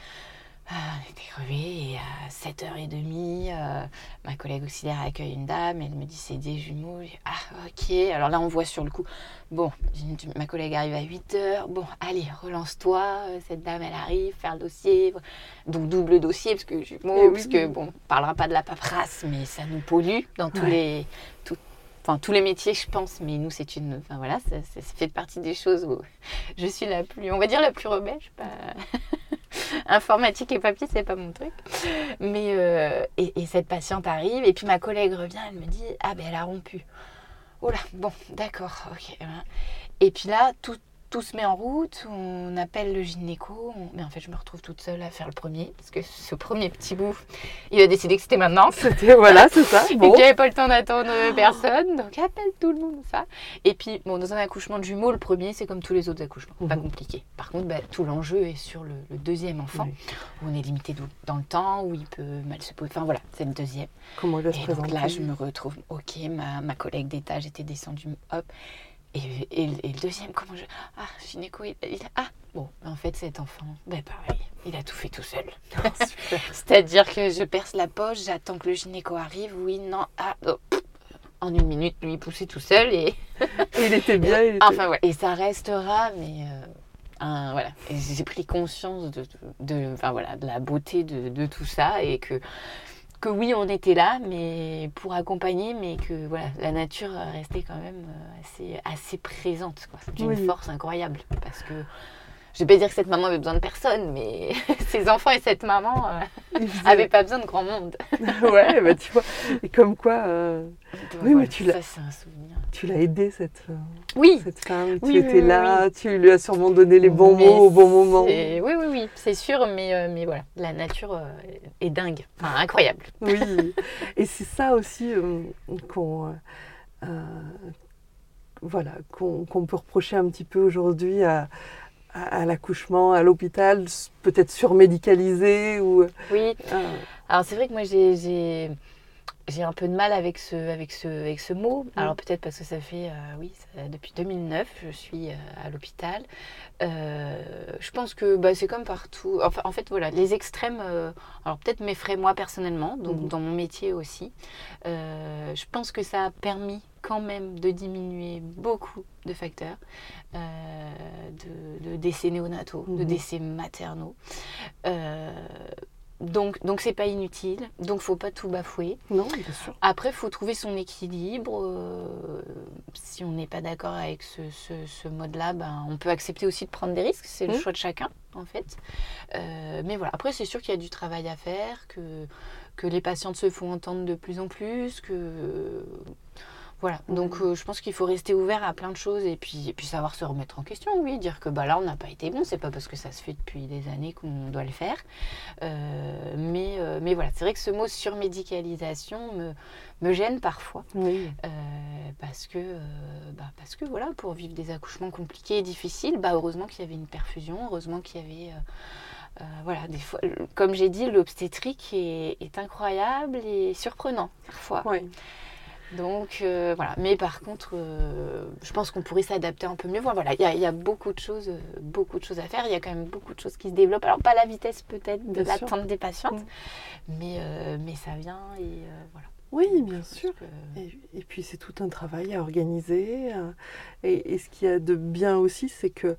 Speaker 2: Ah, on était crevés et à 7h30, euh, ma collègue auxiliaire accueille une dame, elle me dit c'est des jumeaux. Ah ok, alors là on voit sur le coup, bon, ma collègue arrive à 8h, bon allez relance-toi, euh, cette dame elle arrive, faire le dossier, donc double dossier parce que jumeaux,
Speaker 1: Eh
Speaker 2: parce que bon, on parlera pas de la paperasse, mais ça nous pollue dans tous
Speaker 1: Ouais.
Speaker 2: les... tout- Enfin, tous les métiers, je pense, mais nous, c'est une. Enfin, voilà, ça, ça fait partie des choses où je suis la plus. On va dire la plus rebelle. je sais pas... [laughs] [laughs] Informatique et papier, c'est pas mon truc. Mais. euh, et, et cette patiente arrive, et puis ma collègue revient, elle me dit Ah, ben elle a rompu. Oh là, bon, d'accord, ok. Et puis là, tout, tout se met en route, on appelle le gynéco, on- mais en fait, je me retrouve toute seule à faire le premier, parce que ce premier petit bout, il a décidé que c'était maintenant.
Speaker 1: C'était, voilà, c'est ça. [laughs]
Speaker 2: Et
Speaker 1: Bon.
Speaker 2: qu'il n'y avait pas le temps d'attendre personne, donc appelle tout le monde, ça. Et puis, bon, dans un accouchement de jumeaux, le premier, c'est comme tous les autres accouchements, pas
Speaker 1: Mhm.
Speaker 2: compliqué. Par contre, bah, tout l'enjeu est sur le, le deuxième enfant, où on est limité dans le temps, où il peut mal se poser. Enfin voilà, c'est le deuxième.
Speaker 1: Comment il va se
Speaker 2: Et donc
Speaker 1: présenter
Speaker 2: là, je me retrouve, ok, ma, ma collègue d'étage était descendue, hop. Et, et, et le deuxième, comment je. Ah, gynéco, il, il- ah, bon, en fait, cet enfant, ben pareil, il a tout fait tout seul. [laughs]
Speaker 1: Super. [laughs]
Speaker 2: C'est-à-dire que je perce la poche, j'attends que le gynéco arrive, oui, non, ah, oh, pff. en une minute, lui, il poussait tout seul et. [laughs]
Speaker 1: Il était bien. il était-
Speaker 2: Enfin, ouais. Et ça restera, mais. euh, un- voilà. J'ai pris conscience de, de, de- enfin, voilà, de la beauté de, de tout ça et que. Que oui, on était là, mais pour accompagner, mais que voilà, la nature restait quand même euh, assez, assez présente, quoi, d'une
Speaker 1: Oui.
Speaker 2: force incroyable. Parce que je vais pas dire que cette maman avait besoin de personne, mais [laughs] ses enfants et cette maman euh,
Speaker 1: il faisait-
Speaker 2: avaient pas besoin de grand monde. [laughs]
Speaker 1: ouais, bah, tu vois. Et comme quoi, euh, Oui, mais tu l'as-
Speaker 2: Ça, c'est un souvenir.
Speaker 1: Tu l'as aidée, cette, euh,
Speaker 2: Oui,
Speaker 1: cette femme.
Speaker 2: Oui,
Speaker 1: tu
Speaker 2: oui,
Speaker 1: étais là, tu lui as sûrement donné les bons
Speaker 2: Mais
Speaker 1: mots au bon moment.
Speaker 2: Oui, oui, oui, c'est sûr, mais, euh, mais voilà, la nature euh, est dingue, enfin incroyable.
Speaker 1: Oui, et c'est ça aussi euh, qu'on voilà, qu'on peut reprocher un petit peu aujourd'hui à, à- l'accouchement, à l'hôpital, peut-être surmédicalisé ou
Speaker 2: Oui, alors c'est vrai que moi j'ai- j'ai un peu de mal avec ce, avec ce, avec ce mot. Alors peut-être parce que ça fait, euh, oui, ça- depuis 2009, je suis euh, à l'hôpital. Euh, je pense que bah, c'est comme partout. Enfin, en fait, voilà, les extrêmes, alors peut-être m'effraient moi personnellement, donc dans mon métier aussi. Je pense que ça a permis quand même de diminuer beaucoup de facteurs, euh, de, de décès néonataux, de
Speaker 1: Mhm.
Speaker 2: décès maternaux. Euh, donc, donc c'est pas inutile. Donc, faut pas tout bafouer.
Speaker 1: Non, bien sûr.
Speaker 2: Après, faut trouver son équilibre. euh, si on n'est pas d'accord avec ce, ce- ce mode-là, ben, on peut accepter aussi de prendre des risques. C'est le
Speaker 1: Mhm.
Speaker 2: choix de chacun, en fait. Euh, mais voilà. Après, c'est sûr qu'il y a du travail à faire, que, que les patientes se font entendre de plus en plus, que voilà. Donc, euh, je pense qu'il faut rester ouvert à plein de choses et puis, et puis savoir se remettre en question. Oui, dire que bah là, on n'a pas été bon. C'est pas parce que ça se fait depuis des années qu'on doit le faire. Euh, mais, euh, mais voilà, c'est vrai que ce mot surmédicalisation me, me gêne parfois.
Speaker 1: Oui.
Speaker 2: Parce que, bah, parce que voilà, pour vivre des accouchements compliqués et difficiles, bah, heureusement qu'il y avait une perfusion, heureusement qu'il y avait. euh, voilà, des fois, comme j'ai dit, l'obstétrique est, est incroyable et surprenant parfois.
Speaker 1: Ouais.
Speaker 2: Donc euh, voilà, mais par contre, euh, je pense qu'on pourrait s'adapter un peu mieux. Voilà, il y, a- il y a beaucoup de choses, euh, beaucoup de choses à faire. Il y a quand même beaucoup de choses qui se développent. Alors pas la vitesse peut-être de l'attente des patientes, mais euh, mais ça vient et voilà.
Speaker 1: Oui, bien sûr.
Speaker 2: Que-
Speaker 1: Et, et puis c'est tout un travail à organiser. Et, et ce qu'il y a de bien aussi, c'est que,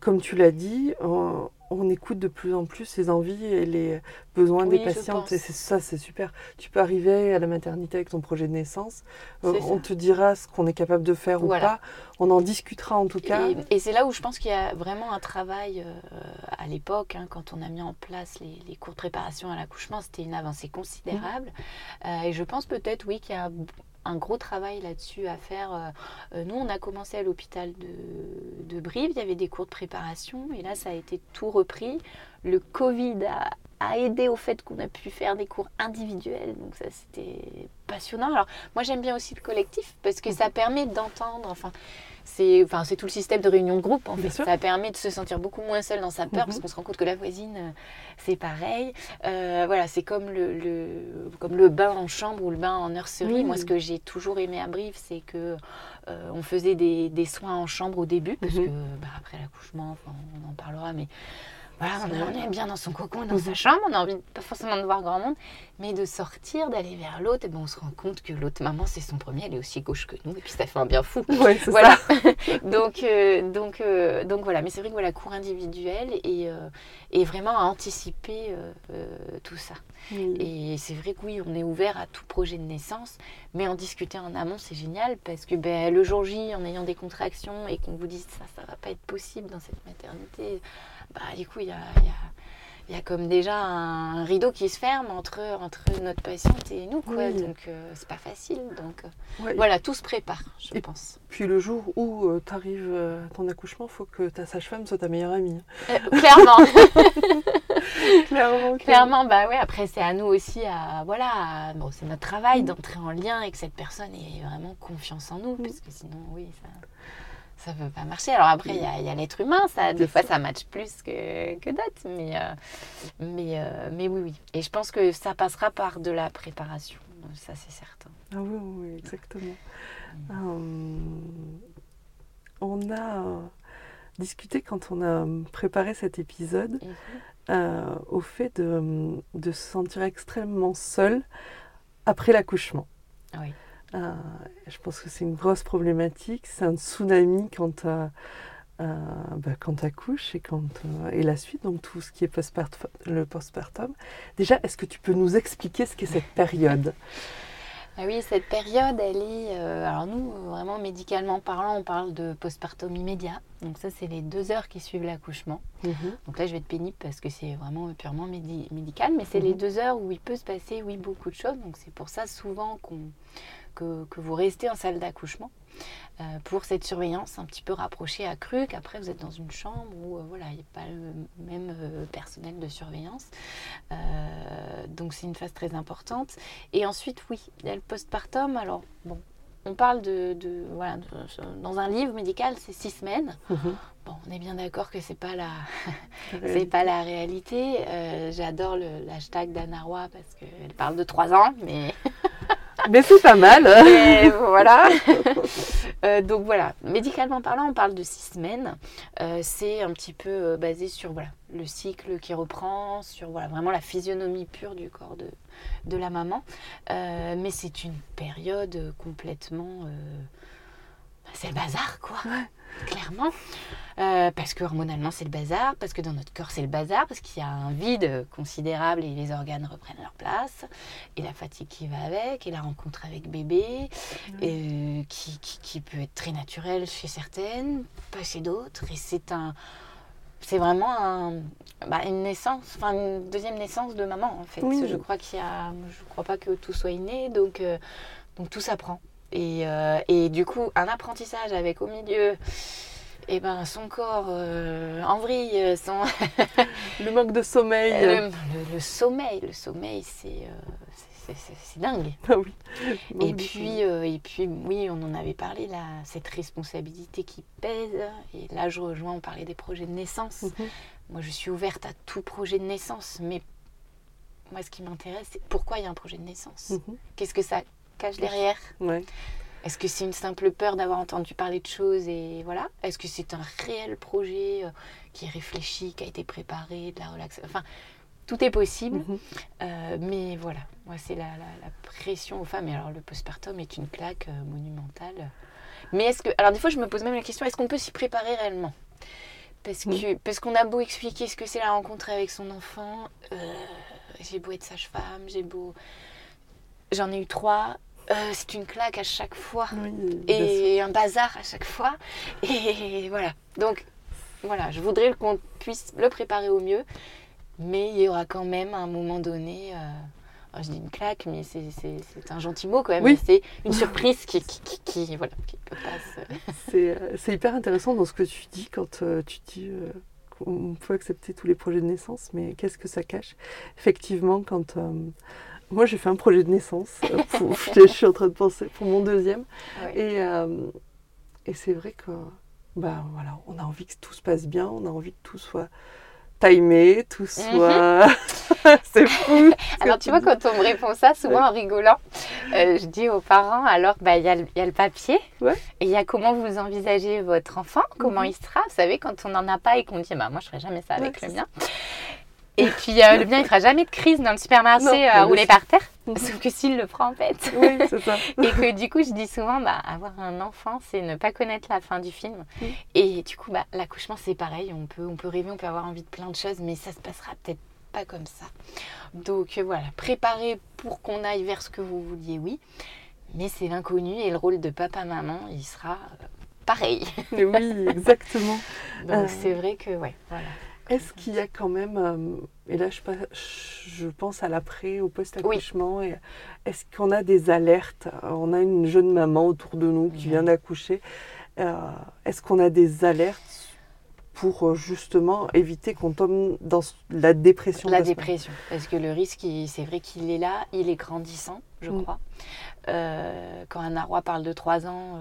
Speaker 1: comme tu l'as dit, on, on écoute de plus en plus les envies et les besoins
Speaker 2: Oui,
Speaker 1: des patientes. Et c'est ça, c'est super. Tu peux arriver à la maternité avec ton projet de naissance. euh, on te dira ce qu'on est capable de faire
Speaker 2: Voilà.
Speaker 1: ou pas. On en discutera en tout cas.
Speaker 2: Et, et c'est là où je pense qu'il y a vraiment un travail euh, à l'époque, hein, quand on a mis en place les, les cours de préparation à l'accouchement, c'était une avancée considérable. Euh, et je pense peut-être, oui, qu'il y a un gros travail là-dessus à faire. Euh, euh, nous, on a commencé à l'hôpital de, de Brive, il y avait des cours de préparation, et là, ça a été tout repris. Le Covid a, a aidé au fait qu'on a pu faire des cours individuels, donc ça, c'était passionnant. Alors, moi, j'aime bien aussi le collectif, parce que ça permet d'entendre, enfin, c'est enfin, c'est tout le système de réunion de groupe en fait. Ça permet de se sentir beaucoup moins seul dans sa peur
Speaker 1: Mhm.
Speaker 2: parce qu'on se rend compte que la voisine euh, c'est pareil. Euh, voilà, c'est comme le, le- comme le bain en chambre ou le bain en nurserie. Moi, ce que j'ai toujours aimé à Brive, c'est que euh, on faisait des, des soins en chambre au début parce
Speaker 1: Mhm.
Speaker 2: que bah, après l'accouchement, on en parlera, mais voilà, on, est-
Speaker 1: vrai.
Speaker 2: on est bien dans son cocon, dans
Speaker 1: Mhm.
Speaker 2: sa chambre, on a envie de- pas forcément de voir grand monde, mais de sortir, d'aller vers l'autre, et ben on se rend compte que l'autre maman, c'est son premier, elle est aussi gauche que nous, et puis ça fait un bien fou. [laughs]
Speaker 1: Ouais,
Speaker 2: Voilà.
Speaker 1: ça. [laughs]
Speaker 2: donc, euh, donc, euh, donc voilà, mais c'est vrai que voilà, cours individuel et, euh, et vraiment à anticiper tout ça. Et c'est vrai que oui, on est ouvert à tout projet de naissance, mais en discuter en amont, c'est génial parce que ben, le jour J, en ayant des contractions et qu'on vous dise ça, ça va pas être possible dans cette maternité, bah du coup, il y a, y a- il y a comme déjà un rideau qui se ferme entre, entre notre patiente et nous, quoi.
Speaker 1: Oui.
Speaker 2: Donc, euh, c'est pas facile. Donc, euh,
Speaker 1: Ouais.
Speaker 2: voilà, tout se prépare, je
Speaker 1: Et-
Speaker 2: pense.
Speaker 1: Puis le jour où tu arrives à ton accouchement, il faut que ta sage-femme soit ta meilleure amie.
Speaker 2: Euh, clairement. [laughs]
Speaker 1: Clairement.
Speaker 2: Clairement, bah ouais, après c'est à nous aussi à voilà, à- bon c'est notre travail d'entrer en lien avec cette personne et vraiment confiance en nous,
Speaker 1: Mm.
Speaker 2: parce que sinon oui ça ça peut pas marcher. Alors après il y a, l'être humain, ça des fois ça matche plus que, que d'autres, mais euh, mais euh, mais oui oui. Et je pense que ça passera par de la préparation, ça c'est certain.
Speaker 1: Ah oui, oui, exactement. Euh, on a discuté quand on a préparé cet épisode euh, au fait de, de se sentir extrêmement seul après l'accouchement.
Speaker 2: Oui.
Speaker 1: Euh, je pense que c'est une grosse problématique, c'est un tsunami quand tu bah, quand accouches et, quand, euh, et la suite, donc tout ce qui est postpart- le postpartum. Déjà, est-ce que tu peux nous expliquer ce qu'est cette période?
Speaker 2: Ah oui, cette période, elle est. euh, alors, nous, euh, vraiment médicalement parlant, on parle de postpartum immédiat. Donc, ça, c'est les deux heures qui suivent l'accouchement.
Speaker 1: Mhm.
Speaker 2: Donc là, je vais être pénible parce que c'est vraiment purement médi- médical, mais c'est les
Speaker 1: Mhm.
Speaker 2: deux heures où il peut se passer, oui, beaucoup de choses. Donc c'est pour ça souvent qu'on, que, vous restez en salle d'accouchement euh, pour cette surveillance un petit peu rapprochée, accrue, qu'après vous êtes dans une chambre où euh, voilà, il n'y a pas le même euh, personnel de surveillance. Donc c'est une phase très importante. Et ensuite, oui, il y a le postpartum. Alors, bon, on parle de, voilà, dans un livre médical, c'est six semaines.
Speaker 1: Mhm.
Speaker 2: Bon, on est bien d'accord que c'est pas la, [laughs] c'est pas la réalité. Euh, J'adore le- l'hashtag d'Anna Roy parce qu'elle parle de trois ans, mais [laughs]
Speaker 1: Mais c'est pas mal. [laughs]
Speaker 2: voilà. Euh, donc voilà, médicalement parlant, on parle de six semaines. Euh, c'est un petit peu euh, basé sur voilà, le cycle qui reprend, sur voilà, vraiment la physionomie pure du corps de, de la maman. Mais c'est une période complètement c'est le bazar, quoi. Clairement. Euh, parce que hormonalement, c'est le bazar, parce que dans notre corps, c'est le bazar, parce qu'il y a un vide considérable et les organes reprennent leur place, et la fatigue qui va avec, et la rencontre avec bébé, et, qui, qui, qui peut être très naturelle chez certaines, pas chez d'autres. Et c'est un c'est vraiment un, bah, une naissance, enfin une deuxième naissance de maman en fait.
Speaker 1: Oui.
Speaker 2: Je crois qu'il y a, je crois pas que tout soit inné, donc euh, donc tout s'apprend. Et, euh, et du coup, un apprentissage avec au milieu, et ben son corps euh, en vrille, son [laughs]
Speaker 1: Le manque de sommeil.
Speaker 2: le, le- le sommeil, le sommeil, c'est euh, c'est- dingue.
Speaker 1: Ah oui.
Speaker 2: Et puis, euh, et puis, oui, on en avait parlé, là, cette responsabilité qui pèse. Et là, je rejoins, on parlait des projets de naissance.
Speaker 1: Mhm.
Speaker 2: Moi, je suis ouverte à tout projet de naissance, mais moi, ce qui m'intéresse, c'est pourquoi il y a un projet de naissance?
Speaker 1: Mhm.
Speaker 2: Qu'est-ce que ça cache derrière
Speaker 1: Ouais.
Speaker 2: Est-ce que c'est une simple peur d'avoir entendu parler de choses et voilà? Est-ce que c'est un réel projet euh, qui est réfléchi, qui a été préparé, de la relaxation Enfin, tout est possible.
Speaker 1: Mhm.
Speaker 2: Euh, mais voilà, moi c'est la, la- la pression aux femmes. Et alors le postpartum est une claque euh, monumentale. Mais est-ce que, alors des fois je me pose même la question, est-ce qu'on peut s'y préparer réellement? Parce que parce qu'on a beau expliquer ce que c'est la rencontre avec son enfant, euh, j'ai beau être sage-femme, j'ai beau, j'en ai eu trois. Euh, c'est une claque à chaque fois
Speaker 1: Oui,
Speaker 2: et un bazar à chaque fois. Et [laughs] voilà. Donc, voilà, je voudrais qu'on puisse le préparer au mieux, mais il y aura quand même à un moment donné. euh, alors, je dis une claque, mais c'est- un gentil mot quand même.
Speaker 1: Oui.
Speaker 2: C'est une surprise qui, qui, qui, voilà, [laughs]
Speaker 1: euh, c'est hyper intéressant dans ce que tu dis quand euh, tu dis euh, qu'on peut accepter tous les projets de naissance, mais qu'est-ce que ça cache? Effectivement, quand euh, moi j'ai fait un projet de naissance, euh, pour- [laughs] je suis en train de penser pour mon deuxième, et, euh, et c'est vrai que bah voilà, on a envie que tout se passe bien, on a envie que tout soit timé, tout soit, [laughs] [laughs] c'est fou.
Speaker 2: Alors tu vois, quand on me répond ça, souvent en rigolant, euh, je dis aux parents, alors bah, il y, a le- il y a le papier,
Speaker 1: Ouais.
Speaker 2: et il y a comment vous envisagez votre enfant, comment
Speaker 1: Mhm.
Speaker 2: il sera. Vous savez, quand on n'en a pas et qu'on dit, bah, moi je ferai jamais ça avec
Speaker 1: Ouais,
Speaker 2: le mien. Et [laughs] puis euh, le mien, il fera jamais de crise dans le supermarché à rouler
Speaker 1: bien
Speaker 2: par terre, sauf [laughs] que s'il le prend en fait.
Speaker 1: Oui, c'est ça. [laughs]
Speaker 2: Et que du coup, je dis souvent, bah, avoir un enfant, c'est ne pas connaître la fin du film.
Speaker 1: Mm.
Speaker 2: Et du coup, bah, l'accouchement, c'est pareil. On peut, on peut rêver, on peut avoir envie de plein de choses, mais ça se passera peut-être pas comme ça. Donc euh, voilà, préparer pour qu'on aille vers ce que vous vouliez, oui. Mais c'est l'inconnu et le rôle de papa-maman, il sera euh, pareil.
Speaker 1: Oui, exactement.
Speaker 2: Donc
Speaker 1: Euh.
Speaker 2: c'est vrai que, ouais, voilà.
Speaker 1: Est-ce qu'il y a quand même, euh, et là je, pas- je pense à l'après, au post-accouchement, est-ce qu'on a des alertes? On a une jeune maman autour de nous qui vient d'accoucher. Euh, est-ce qu'on a des alertes pour euh, justement éviter qu'on tombe dans la dépression
Speaker 2: La dépression, parce que le risque, c'est vrai qu'il est là, il est grandissant, je
Speaker 1: Mm.
Speaker 2: crois. Euh, quand un narwhal parle de 3 ans,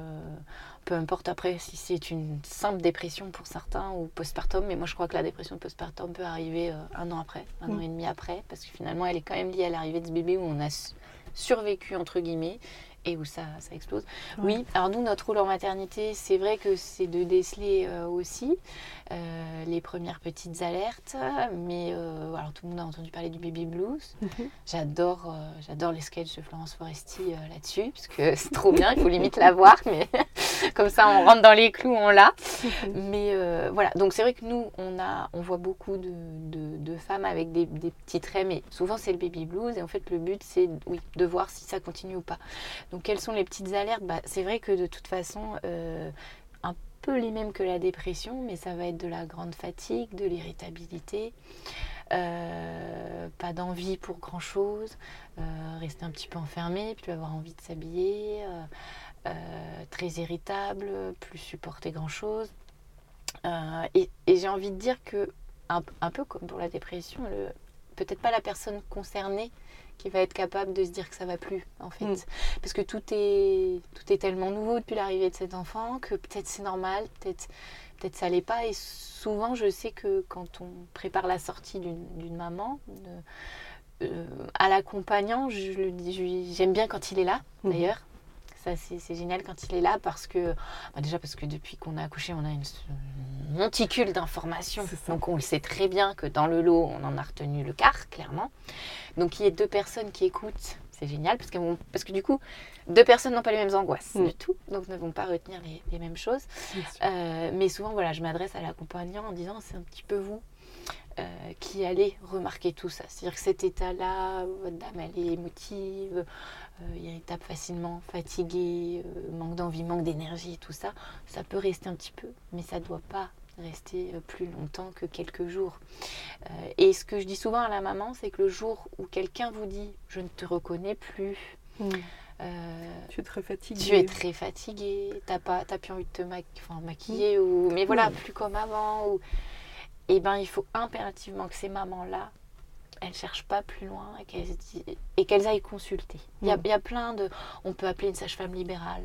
Speaker 2: peu importe après si c'est une simple dépression pour certains ou postpartum, mais moi je crois que la dépression postpartum peut arriver euh, un an après, un
Speaker 1: Mm.
Speaker 2: an et demi après, parce que finalement elle est quand même liée à l'arrivée de ce bébé où on a su- survécu entre guillemets et où ça, ça explose.
Speaker 1: Ouais.
Speaker 2: Oui, alors nous, notre rôle en maternité, c'est vrai que c'est de déceler euh, aussi euh, les premières petites alertes, mais euh, alors tout le monde a entendu parler du baby blues.
Speaker 1: Mhm.
Speaker 2: J'adore, j'adore les sketchs de Florence Foresti là-dessus, parce que [laughs] c'est trop bien, il faut limite la voir, mais [laughs] comme ça on rentre dans les clous, on l'a. [laughs] Mais euh, voilà, donc c'est vrai que nous, on, a, on voit beaucoup de, de- de femmes avec des, des petits traits, mais souvent c'est le baby blues, et en fait le but c'est oui, de voir si ça continue ou pas. Donc quelles sont les petites alertes? Bah, C'est vrai que de toute façon, euh, un peu les mêmes que la dépression, mais ça va être de la grande fatigue, de l'irritabilité. euh, pas d'envie pour grand chose, rester un petit peu enfermé, plus avoir envie de s'habiller, euh, très irritable, plus supporter grand chose. Euh, et et j'ai envie de dire que, un, un peu comme pour la dépression, peut-être pas la personne concernée qui va être capable de se dire que ça va plus, en fait.
Speaker 1: Mm.
Speaker 2: Parce que tout est, tout est tellement nouveau depuis l'arrivée de cet enfant que peut-être c'est normal, peut-être peut ça l'est pas. Et souvent, je sais que quand on prépare la sortie d'une d'une maman, de- euh, à l'accompagnant, je je j'aime bien quand il est là,
Speaker 1: Mhm.
Speaker 2: d'ailleurs. Ça, c'est génial quand il est là parce que, bah, déjà parce que depuis qu'on a accouché, on a une, une monticule d'informations. Donc on le sait très bien que dans le lot, on en a retenu le quart, clairement. Donc il y a deux personnes qui écoutent, c'est génial parce que, parce que du coup, deux personnes n'ont pas les mêmes angoisses
Speaker 1: Mm.
Speaker 2: du tout, donc ne vont pas retenir les, les mêmes choses. Euh, mais souvent, voilà, je m'adresse à l'accompagnant en disant c'est un petit peu vous euh, qui allez remarquer tout ça. C'est-à-dire que cet état-là, votre dame, elle est émotive, euh, tape facilement, fatiguée, euh, manque d'envie, manque d'énergie, tout ça. Ça peut rester un petit peu, mais ça ne doit pas rester euh, plus longtemps que quelques jours. Euh, et ce que je dis souvent à la maman, c'est que le jour où quelqu'un vous dit je ne te reconnais plus,
Speaker 1: Mm. Tu es très fatiguée.
Speaker 2: tu es très fatigué, t'as pas, t'as plus envie de te ma- maquiller ou, mais voilà,
Speaker 1: Mm.
Speaker 2: plus comme avant. Ou, et ben, il faut impérativement que ces mamans-là, elles cherchent pas plus loin et qu'elles, et aillent consulter. Il y, a,
Speaker 1: Mm.
Speaker 2: il y a plein de, on peut appeler une sage-femme libérale.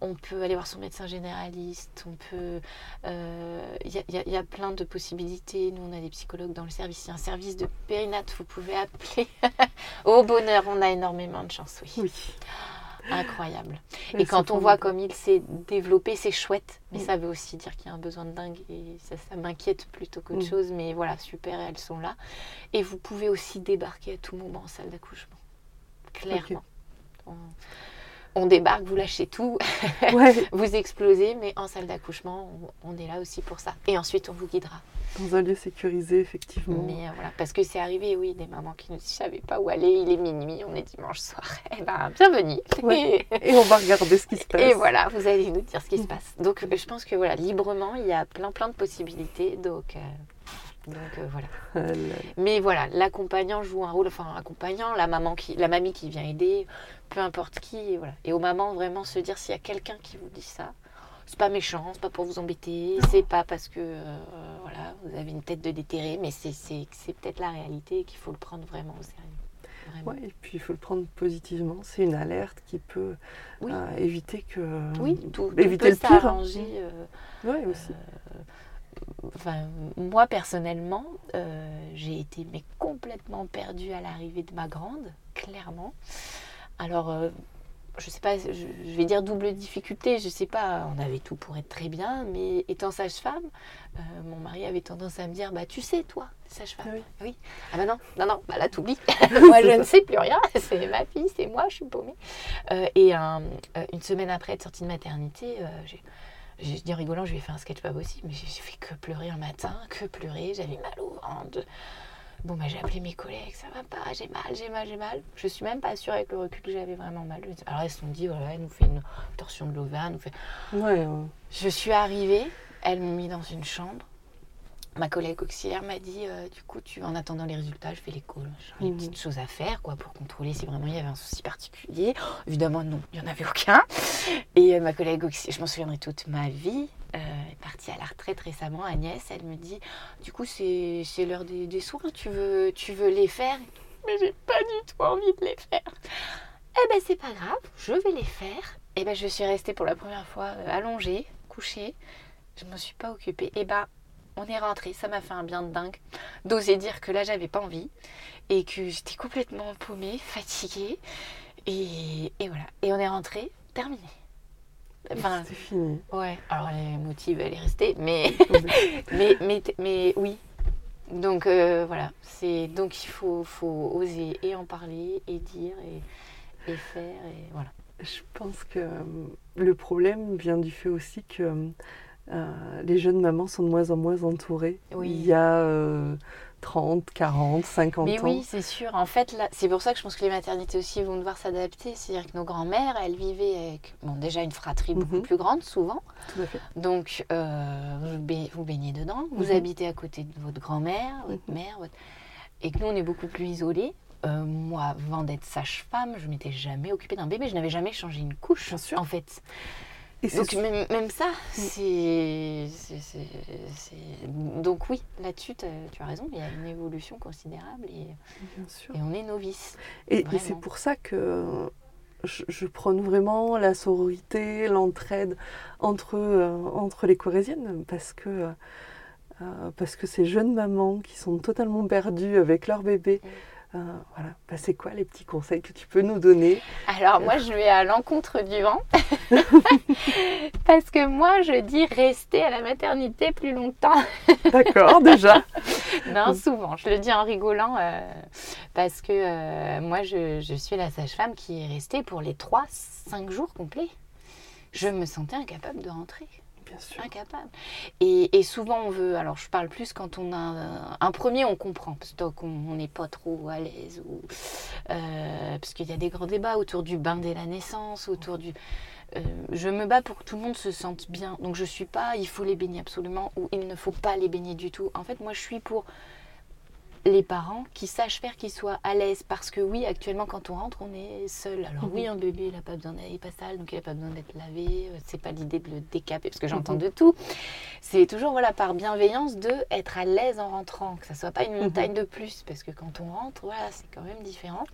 Speaker 2: On peut aller voir son médecin généraliste, on peut... euh, Il y, y a plein de possibilités. Nous, on a des psychologues dans le service. Il y a un service de périnate, vous pouvez appeler. [laughs] Au bonheur, on a énormément de chance, oui.
Speaker 1: Oui.
Speaker 2: Incroyable. Et quand on voit comme il s'est développé, c'est chouette. Mais
Speaker 1: Mm.
Speaker 2: ça veut aussi dire qu'il y a un besoin de dingue. Et ça, ça m'inquiète plutôt qu'autre
Speaker 1: Mm.
Speaker 2: chose. Mais voilà, super, elles sont là. Et vous pouvez aussi débarquer à tout moment en salle d'accouchement. Clairement. On, on débarque, vous lâchez tout, [laughs]
Speaker 1: Ouais,
Speaker 2: vous explosez, mais en salle d'accouchement, on, on est là aussi pour ça. Et ensuite, on vous guidera.
Speaker 1: dans un lieu sécurisé, effectivement.
Speaker 2: Mais euh, voilà, parce que c'est arrivé, oui, des mamans qui nous disent, je savais pas où aller, il est minuit, on est dimanche soir. [laughs] Eh ben, bienvenue.
Speaker 1: Ouais. [laughs] Et on va regarder ce qui se passe.
Speaker 2: Et voilà, vous allez nous dire ce qui se
Speaker 1: Mm.
Speaker 2: passe. Donc, euh, je pense que voilà, librement, il y a plein, plein de possibilités. Donc, euh, donc euh, voilà.
Speaker 1: Ah.
Speaker 2: Mais voilà, l'accompagnant joue un rôle, enfin, accompagnant, la maman qui, la mamie qui vient aider, peu importe qui, et voilà. Et aux mamans, vraiment se dire s'il y a quelqu'un qui vous dit ça, c'est pas méchant, c'est pas pour vous embêter, c'est pas parce que euh, voilà, vous avez une tête de déterré, mais c'est, peut-être la réalité et qu'il faut le prendre vraiment au sérieux. Vraiment.
Speaker 1: Ouais, et puis il faut le prendre positivement. C'est une alerte qui peut
Speaker 2: Oui.
Speaker 1: euh, éviter que.
Speaker 2: Oui, tout, tout
Speaker 1: éviter
Speaker 2: peut
Speaker 1: le pire. hein.
Speaker 2: euh,
Speaker 1: Ouais, aussi.
Speaker 2: Enfin, moi personnellement, euh, j'ai été mais complètement perdue à l'arrivée de ma grande, clairement. Alors, euh, je sais pas, je, je vais dire double difficulté, je sais pas, on avait tout pour être très bien, mais étant sage-femme, euh, mon mari avait tendance à me dire, bah tu sais toi, sage-femme.
Speaker 1: Ah oui.
Speaker 2: Ah bah non, non, non, bah là t'oublies. [laughs] moi je ne sais plus rien, [laughs] c'est ma fille, c'est moi, je suis paumée. Euh, et un- une semaine après être sortie de maternité, j'ai j'ai dit en rigolant, je lui ai fait un sketch pas possible, mais j'ai fait que pleurer un matin, que pleurer, j'avais mal au ventre. Bon, bah, j'ai appelé mes collègues, ça va pas, j'ai mal, j'ai mal, j'ai mal. Je suis même pas sûre avec le recul que j'avais vraiment mal. Alors elles se sont dit, voilà, elle nous fait une torsion de l'ovaire, elle nous fait.
Speaker 1: Ouais, ouais.
Speaker 2: Je suis arrivée, elles m'ont mis dans une chambre. Ma collègue auxiliaire m'a dit, euh, du coup, tu en attendant les résultats, je fais l'écho. J'ai
Speaker 1: Mhm.
Speaker 2: une petite chose à faire, quoi, pour contrôler si vraiment il y avait un souci particulier. Évidemment, non, il n'y en avait aucun. Et euh, ma collègue auxiliaire, je m'en souviendrai toute ma vie, euh, est partie à la retraite récemment, Agnès, elle me dit, du coup, c'est l'heure des, des soins, tu veux, tu veux les faire? Mais j'ai pas du tout envie de les faire. Eh ben, c'est pas grave, je vais les faire. Eh ben, je suis restée pour la première fois allongée, couchée. Je ne me suis pas occupée. Eh ben, on est rentré. Ça m'a fait un bien de dingue d'oser dire que là, j'avais pas envie et que j'étais complètement paumée, fatiguée. Et, et voilà. Et on est rentré, terminé. Enfin,
Speaker 1: C'est fini.
Speaker 2: ouais. Alors, les motifs, elle est restée, mais, [laughs] mais, mais, mais oui. Donc, euh, voilà. C'est, donc, il faut, faut oser et en parler et dire et, et faire. Et voilà.
Speaker 1: Je pense que euh, le problème vient du fait aussi que euh, les jeunes mamans sont de moins en moins entourées.
Speaker 2: Oui.
Speaker 1: Il y a euh, 30, 40, 50
Speaker 2: Mais
Speaker 1: ans.
Speaker 2: oui, c'est sûr. En fait, c'est pour ça que je pense que les maternités aussi vont devoir s'adapter. C'est-à-dire que nos grands-mères, elles vivaient avec bon, déjà une fratrie beaucoup
Speaker 1: Mhm.
Speaker 2: plus grande, souvent.
Speaker 1: Tout à fait.
Speaker 2: Donc, euh, vous, ba- vous baignez dedans. Vous
Speaker 1: Mhm.
Speaker 2: habitez à côté de votre grand-mère, votre
Speaker 1: Mhm.
Speaker 2: mère. votre- Et que nous, on est beaucoup plus isolés. Euh, moi, avant d'être sage-femme, je m'étais jamais occupée d'un bébé. Je n'avais jamais changé une couche,
Speaker 1: Bien sûr.
Speaker 2: en fait.
Speaker 1: Et
Speaker 2: Donc, même, même ça, c'est, c'est- Donc, oui, là-dessus, tu as raison. Il y a une évolution considérable et,
Speaker 1: bien sûr.
Speaker 2: et on est novices.
Speaker 1: Et, c'est pour ça que je, je prône vraiment la sororité, l'entraide entre, euh, entre les corésiennes parce que, euh, parce que ces jeunes mamans qui sont totalement perdues avec leur bébé,
Speaker 2: Mm.
Speaker 1: Euh, voilà, bah, c'est quoi les petits conseils que tu peux nous donner?
Speaker 2: Alors moi je vais à l'encontre du vent [laughs] parce que moi je dis rester à la maternité plus longtemps. [laughs]
Speaker 1: D'accord, déjà.
Speaker 2: non, souvent, je le dis en rigolant euh, parce que euh, moi je, je, suis la sage-femme qui est restée pour les 3-5 jours complets. Je me sentais incapable de rentrer. Incapable. Et, souvent, on veut. Alors, je parle plus quand on a un, premier, on comprend, parce qu'on n'est pas trop à l'aise, ou euh, parce qu'il y a des grands débats autour du bain dès la naissance, autour du. Euh, je me bats pour que tout le monde se sente bien. Donc, je suis pas, il faut les baigner absolument, ou il ne faut pas les baigner du tout. En fait, moi, je suis pour les parents qui sachent faire qu'ils soient à l'aise. Parce que oui, actuellement, quand on rentre, on est seul. Alors oui, un bébé, il n'a pas besoin d'être pas sale, donc il n'a pas besoin d'être lavé. Euh, c'est pas l'idée de le décaper, parce que j'entends de tout. C'est toujours voilà par bienveillance de être à l'aise en rentrant, que ça soit pas une mhm. montagne de plus, parce que quand on rentre, voilà, c'est quand même différent.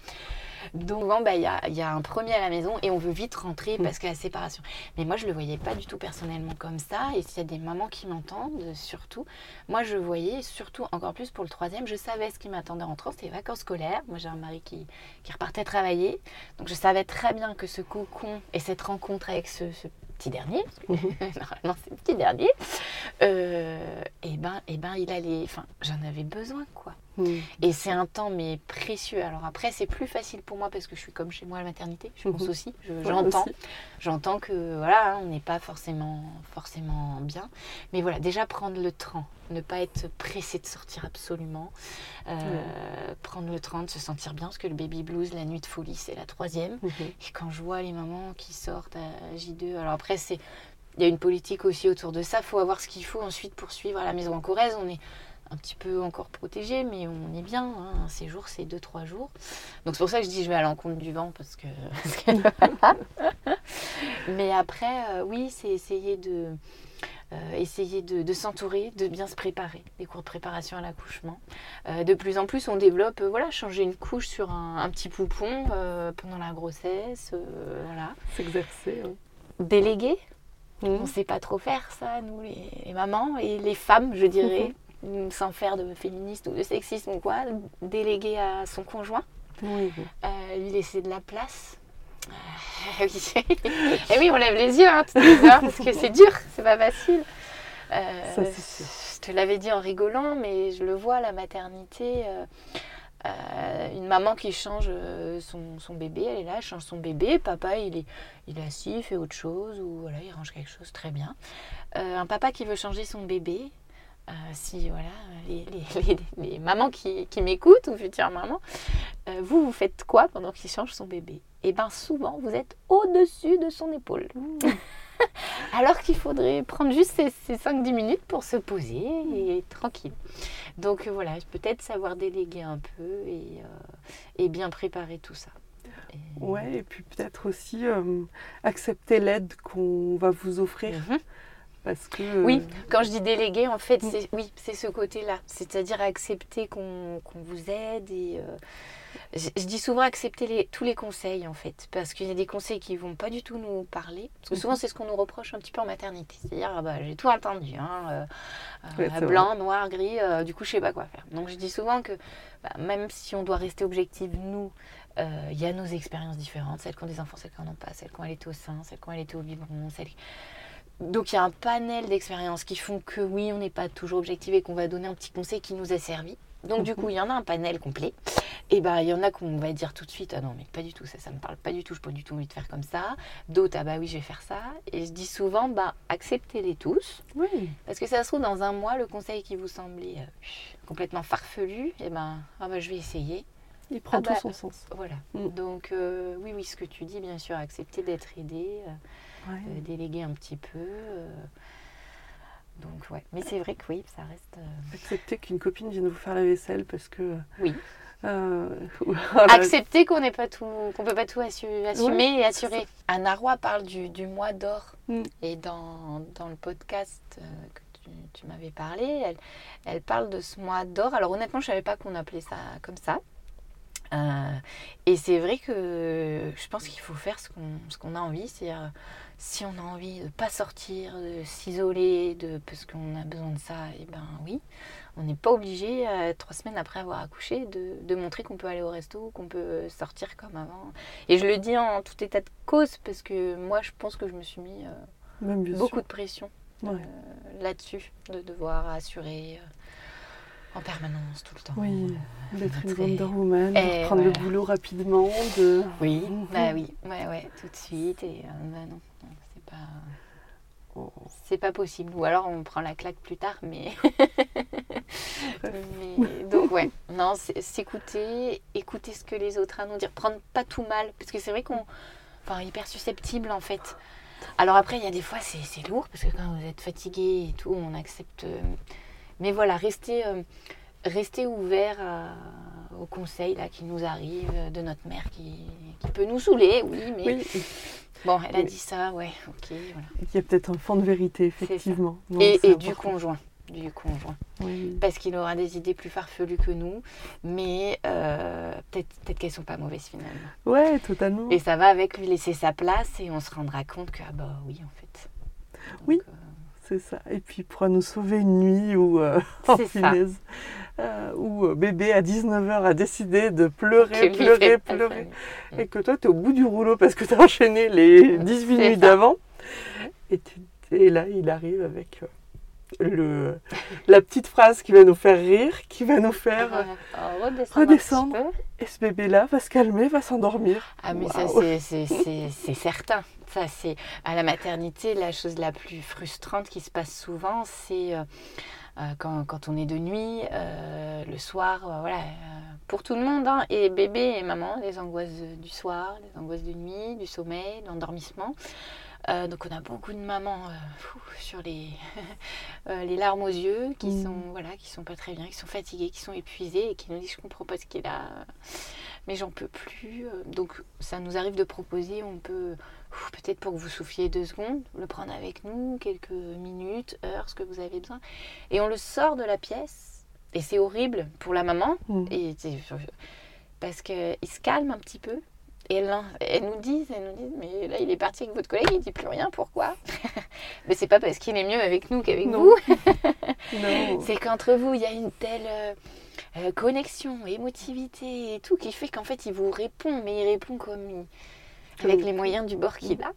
Speaker 2: Donc, bah, il y, a, y, a, un premier à la maison et on veut vite rentrer parce que la séparation. Mais moi, je ne le voyais pas du tout personnellement comme ça. Et s'il y a des mamans qui m'entendent, surtout, moi, je voyais, surtout encore plus pour le troisième, je savais ce qui m'attendait en rentrant, c'était les vacances scolaires. Moi, j'ai un mari qui, qui, repartait travailler. Donc, je savais très bien que ce cocon et cette rencontre avec ce, petit dernier, mhm. [laughs] normalement c'est le petit dernier, euh, et ben, et ben il allait, enfin, j'en avais besoin quoi. Mm. Et c'est un temps mais précieux. Alors après, c'est plus facile pour moi parce que je suis comme chez moi à la maternité. Je pense mm-hmm. aussi. J'entends. J'entends que voilà, on n'est pas forcément, forcément bien. Mais voilà, déjà prendre le train. Ne pas être pressé de sortir absolument. Euh, prendre le train, de se sentir bien. Parce que le baby blues, la nuit de folie, c'est la troisième. Mm-hmm. Et quand je vois les mamans qui sortent à J2, alors après, c'est. Il y a une politique aussi autour de ça. Il faut avoir ce qu'il faut ensuite pour suivre à la maison en Corrèze. On est un petit peu encore protégé, mais on est bien. Hein. Un séjour, c'est 2-3 jours. Donc c'est pour ça que je dis je vais à l'encontre du vent, parce que. [laughs] mais après, euh, oui, c'est essayer de. Euh, essayer de, s'entourer, de bien se préparer, des cours de préparation à l'accouchement. Euh, de plus en plus, on développe, voilà, changer une couche sur un, petit poupon pendant la grossesse, voilà.
Speaker 1: S'exercer.
Speaker 2: Déléguer, mmh. On ne sait pas trop faire ça, nous, les, mamans et les femmes, je dirais. Sans faire de féministe ou de sexisme ou quoi, déléguer à son conjoint, oui, euh, lui laisser de la place. Euh, [laughs] et oui, on lève les yeux hein, parce que c'est dur, c'est pas facile. Euh, je te l'avais dit en rigolant, mais je le vois la maternité. une maman qui change son, son, bébé, elle est là, elle change son bébé, papa il est, il est assis, il fait autre chose, ou voilà, il range quelque chose très bien. un papa qui veut changer son bébé, euh, si voilà, les, [laughs] mamans qui, m'écoutent ou futures mamans, euh, vous, vous faites quoi pendant qu'il change son bébé? Eh bien, souvent, vous êtes au-dessus de son épaule. [laughs] Alors qu'il faudrait prendre juste ces, 5-10 minutes pour se poser et être tranquille. Donc voilà, peut-être savoir déléguer un peu et, euh, bien préparer tout ça.
Speaker 1: Ouais, et puis peut-être aussi accepter l'aide qu'on va vous offrir. Mhm. Parce que...
Speaker 2: Oui, quand je dis déléguer, en fait, c'est oui, c'est ce côté-là. C'est-à-dire accepter qu'on vous aide. Et, euh, je, dis souvent accepter les, tous les conseils, en fait. Parce qu'il y a des conseils qui ne vont pas du tout nous parler. Parce que souvent, mhm. c'est ce qu'on nous reproche un petit peu en maternité. C'est-à-dire, ah bah, j'ai tout entendu. Hein, euh, euh, blanc, noir, gris, du coup, je ne sais pas quoi faire. Donc, je dis souvent que bah, même si on doit rester objectif, nous, il y a nos expériences différentes. Celles qui ont des enfants, celles qui n'en ont pas. Celles qui ont été au sein, celles qui ont été au biberon, celles donc il y a un panel d'expériences qui font que oui, on n'est pas toujours objectif et qu'on va donner un petit conseil qui nous a servi. Donc du coup, il y en a un panel complet. Et ben il y en a qu'on va dire tout de suite, ah non mais pas du tout, ça, ça me parle pas du tout, je n'ai pas du tout envie de faire comme ça. D'autres, ah bah oui, je vais faire ça. Et je dis souvent, bah acceptez-les tous. Oui. Parce que ça se trouve, dans un mois, le conseil qui vous semblait euh, complètement farfelu, et ben ah bah, je vais essayer.
Speaker 1: Il prend ah tout bah, son sens.
Speaker 2: Voilà. Mm. Donc euh, oui, oui, ce que tu dis, bien sûr, accepter d'être aidé. Euh, euh, déléguer un petit peu. Euh. donc ouais, mais c'est vrai que oui, ça reste.
Speaker 1: Euh, Accepter qu'une copine vienne vous faire la vaisselle parce que.
Speaker 2: Oui. [laughs] Accepter qu'on n'est pas tout, qu'on peut pas tout assumer et assurer. Anna Roy parle du, du mois d'or mm. et dans, dans, le podcast que tu, tu m'avais parlé, elle, elle, parle de ce mois d'or. Alors honnêtement, je savais pas qu'on appelait ça comme ça. Euh, et c'est vrai que je pense qu'il faut faire ce qu'on ce qu'on a envie. C'est-à-dire, si on a envie de ne pas sortir, de s'isoler, de, parce qu'on a besoin de ça, et ben oui. On n'est pas obligé, euh, trois semaines après avoir accouché, de, de montrer qu'on peut aller au resto, qu'on peut sortir comme avant. Et je le dis en tout état de cause, parce que moi, je pense que je me suis mis euh, beaucoup
Speaker 1: sûr.
Speaker 2: de pression
Speaker 1: Ouais.
Speaker 2: euh, là-dessus, de devoir assurer euh, en permanence, tout le temps.
Speaker 1: Oui,
Speaker 2: euh,
Speaker 1: d'être une Wonder Woman,
Speaker 2: Et
Speaker 1: de prendre le boulot rapidement, de...
Speaker 2: Oui,
Speaker 1: Mhm.
Speaker 2: bah oui, ouais, ouais, tout de suite. Et euh, bah non, non, c'est pas,
Speaker 1: Oh.
Speaker 2: c'est pas possible. Ou alors on prend la claque plus tard, mais. [laughs] [laughs] mais donc ouais, non, c'est s'écouter, écouter ce que les autres ont à nous dire, prendre pas tout mal, parce que c'est vrai qu'on, enfin, hyper susceptible en fait. Alors après, il y a des fois c'est c'est lourd parce que quand vous êtes fatigué et tout, on accepte. Mais voilà, rester, euh, rester ouvert aux conseils là qui nous arrivent euh, de notre mère qui, qui peut nous saouler, oui, mais
Speaker 1: Oui,
Speaker 2: bon, elle a
Speaker 1: Oui.
Speaker 2: dit ça, ouais, ok, voilà.
Speaker 1: il y a peut-être un fond de vérité, effectivement. Non,
Speaker 2: Et, du conjoint, du conjoint,
Speaker 1: Oui.
Speaker 2: parce qu'il aura des idées plus farfelues que nous, mais euh, peut-être peut-être qu'elles sont pas mauvaises finalement.
Speaker 1: Ouais, totalement.
Speaker 2: Et ça va avec lui laisser sa place et on se rendra compte que ah bah oui en fait. Donc,
Speaker 1: Oui.
Speaker 2: euh,
Speaker 1: C'est ça. Et puis il pourra nous sauver une nuit où, euh, [laughs] punaise, euh, où euh, bébé à 19h a décidé de pleurer, pleurer, pleurer.
Speaker 2: ça.
Speaker 1: Et que toi, tu es au bout du rouleau parce que tu as enchaîné les [laughs] 18
Speaker 2: C'est
Speaker 1: nuits d'avant. Et, là, il arrive avec le, la petite phrase qui va nous faire rire, qui va nous faire... euh,
Speaker 2: Euh, redescendre. un
Speaker 1: redescendre.
Speaker 2: petit peu.
Speaker 1: Et ce bébé-là va se calmer, va s'endormir.
Speaker 2: Ah mais ça c'est- certain. Ça c'est à la maternité la chose la plus frustrante qui se passe souvent, c'est euh, euh, quand, quand on est de nuit, euh, le soir, voilà, pour tout le monde, hein, et bébé et maman, les angoisses du soir, les angoisses de nuit, du sommeil, de l'endormissement. Euh, donc on a beaucoup de mamans euh, fou, sur les, [laughs] euh, les larmes aux yeux, qui
Speaker 1: Mm.
Speaker 2: sont voilà, qui sont pas très bien, qui sont fatiguées, qui sont épuisées et qui nous disent je comprends pas ce qu'il a, mais j'en peux plus. Donc ça nous arrive de proposer, on peut peut-être pour que vous souffliez deux secondes, le prendre avec nous, quelques minutes, heures, ce que vous avez besoin, et on le sort de la pièce. Et c'est horrible pour la maman,
Speaker 1: Mm.
Speaker 2: et parce qu'il se calme un petit peu. Et elle, elle nous dit, elle nous dit, mais là il est parti avec votre collègue, il dit plus rien, pourquoi [laughs] Mais c'est pas parce qu'il est mieux avec nous qu'avec vous, [laughs]
Speaker 1: Non. [laughs]
Speaker 2: c'est qu'entre vous il y a une telle euh, euh, connexion, émotivité et tout qui fait qu'en fait il vous répond, mais il répond comme il- avec les moyens du bord qu'il a.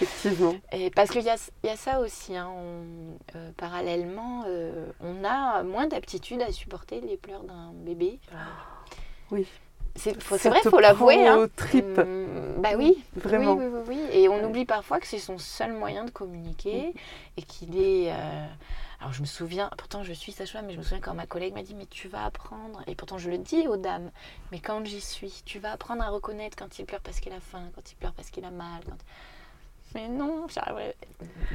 Speaker 1: Effectivement.
Speaker 2: Et parce qu'il y a, y a ça aussi, hein, on- euh, parallèlement, euh, on a moins d'aptitude à supporter les pleurs d'un bébé.
Speaker 1: Oui.
Speaker 2: C'est vrai, il faut l'avouer. hein.
Speaker 1: aux tripes.
Speaker 2: Mm, bah oui,
Speaker 1: Vraiment.
Speaker 2: Oui, oui, oui. Et on oublie parfois que c'est son seul moyen de communiquer et qu'il est. euh, Alors je me souviens, pourtant je suis sage-femme, mais je me souviens quand ma collègue m'a dit Mais tu vas apprendre, et pourtant je le dis aux dames, mais quand j'y suis, tu vas apprendre à reconnaître quand il pleure parce qu'il a faim, quand il pleure parce qu'il a mal. quand- Mais non, j'arriverai-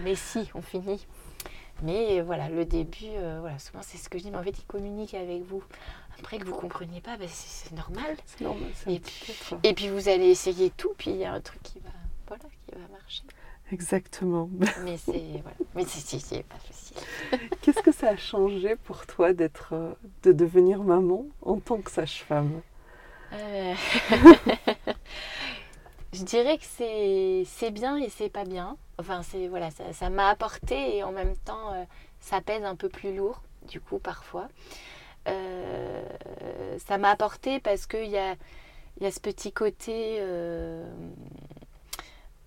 Speaker 2: mais si, on finit. Mais voilà, le début, euh, voilà, souvent c'est ce que je dis, mais en fait il communique avec vous. Après que vous compreniez pas, bah, c'est normal.
Speaker 1: C'est normal.
Speaker 2: Et
Speaker 1: être.
Speaker 2: Et puis vous allez essayer tout, puis il y a un truc qui va, voilà, qui va marcher.
Speaker 1: Exactement. [laughs]
Speaker 2: Mais c'est voilà. Pas facile. [laughs]
Speaker 1: Qu'est-ce que ça a changé pour toi d'être, euh, de devenir maman en tant que sage-femme?
Speaker 2: Euh, [laughs] Je dirais que c'est c'est bien et c'est pas bien. Enfin c'est voilà, ça ça m'a apporté et en même temps euh, ça pèse un peu plus lourd du coup parfois. Euh, ça m'a apporté parce qu'il y a y a ce petit côté. euh,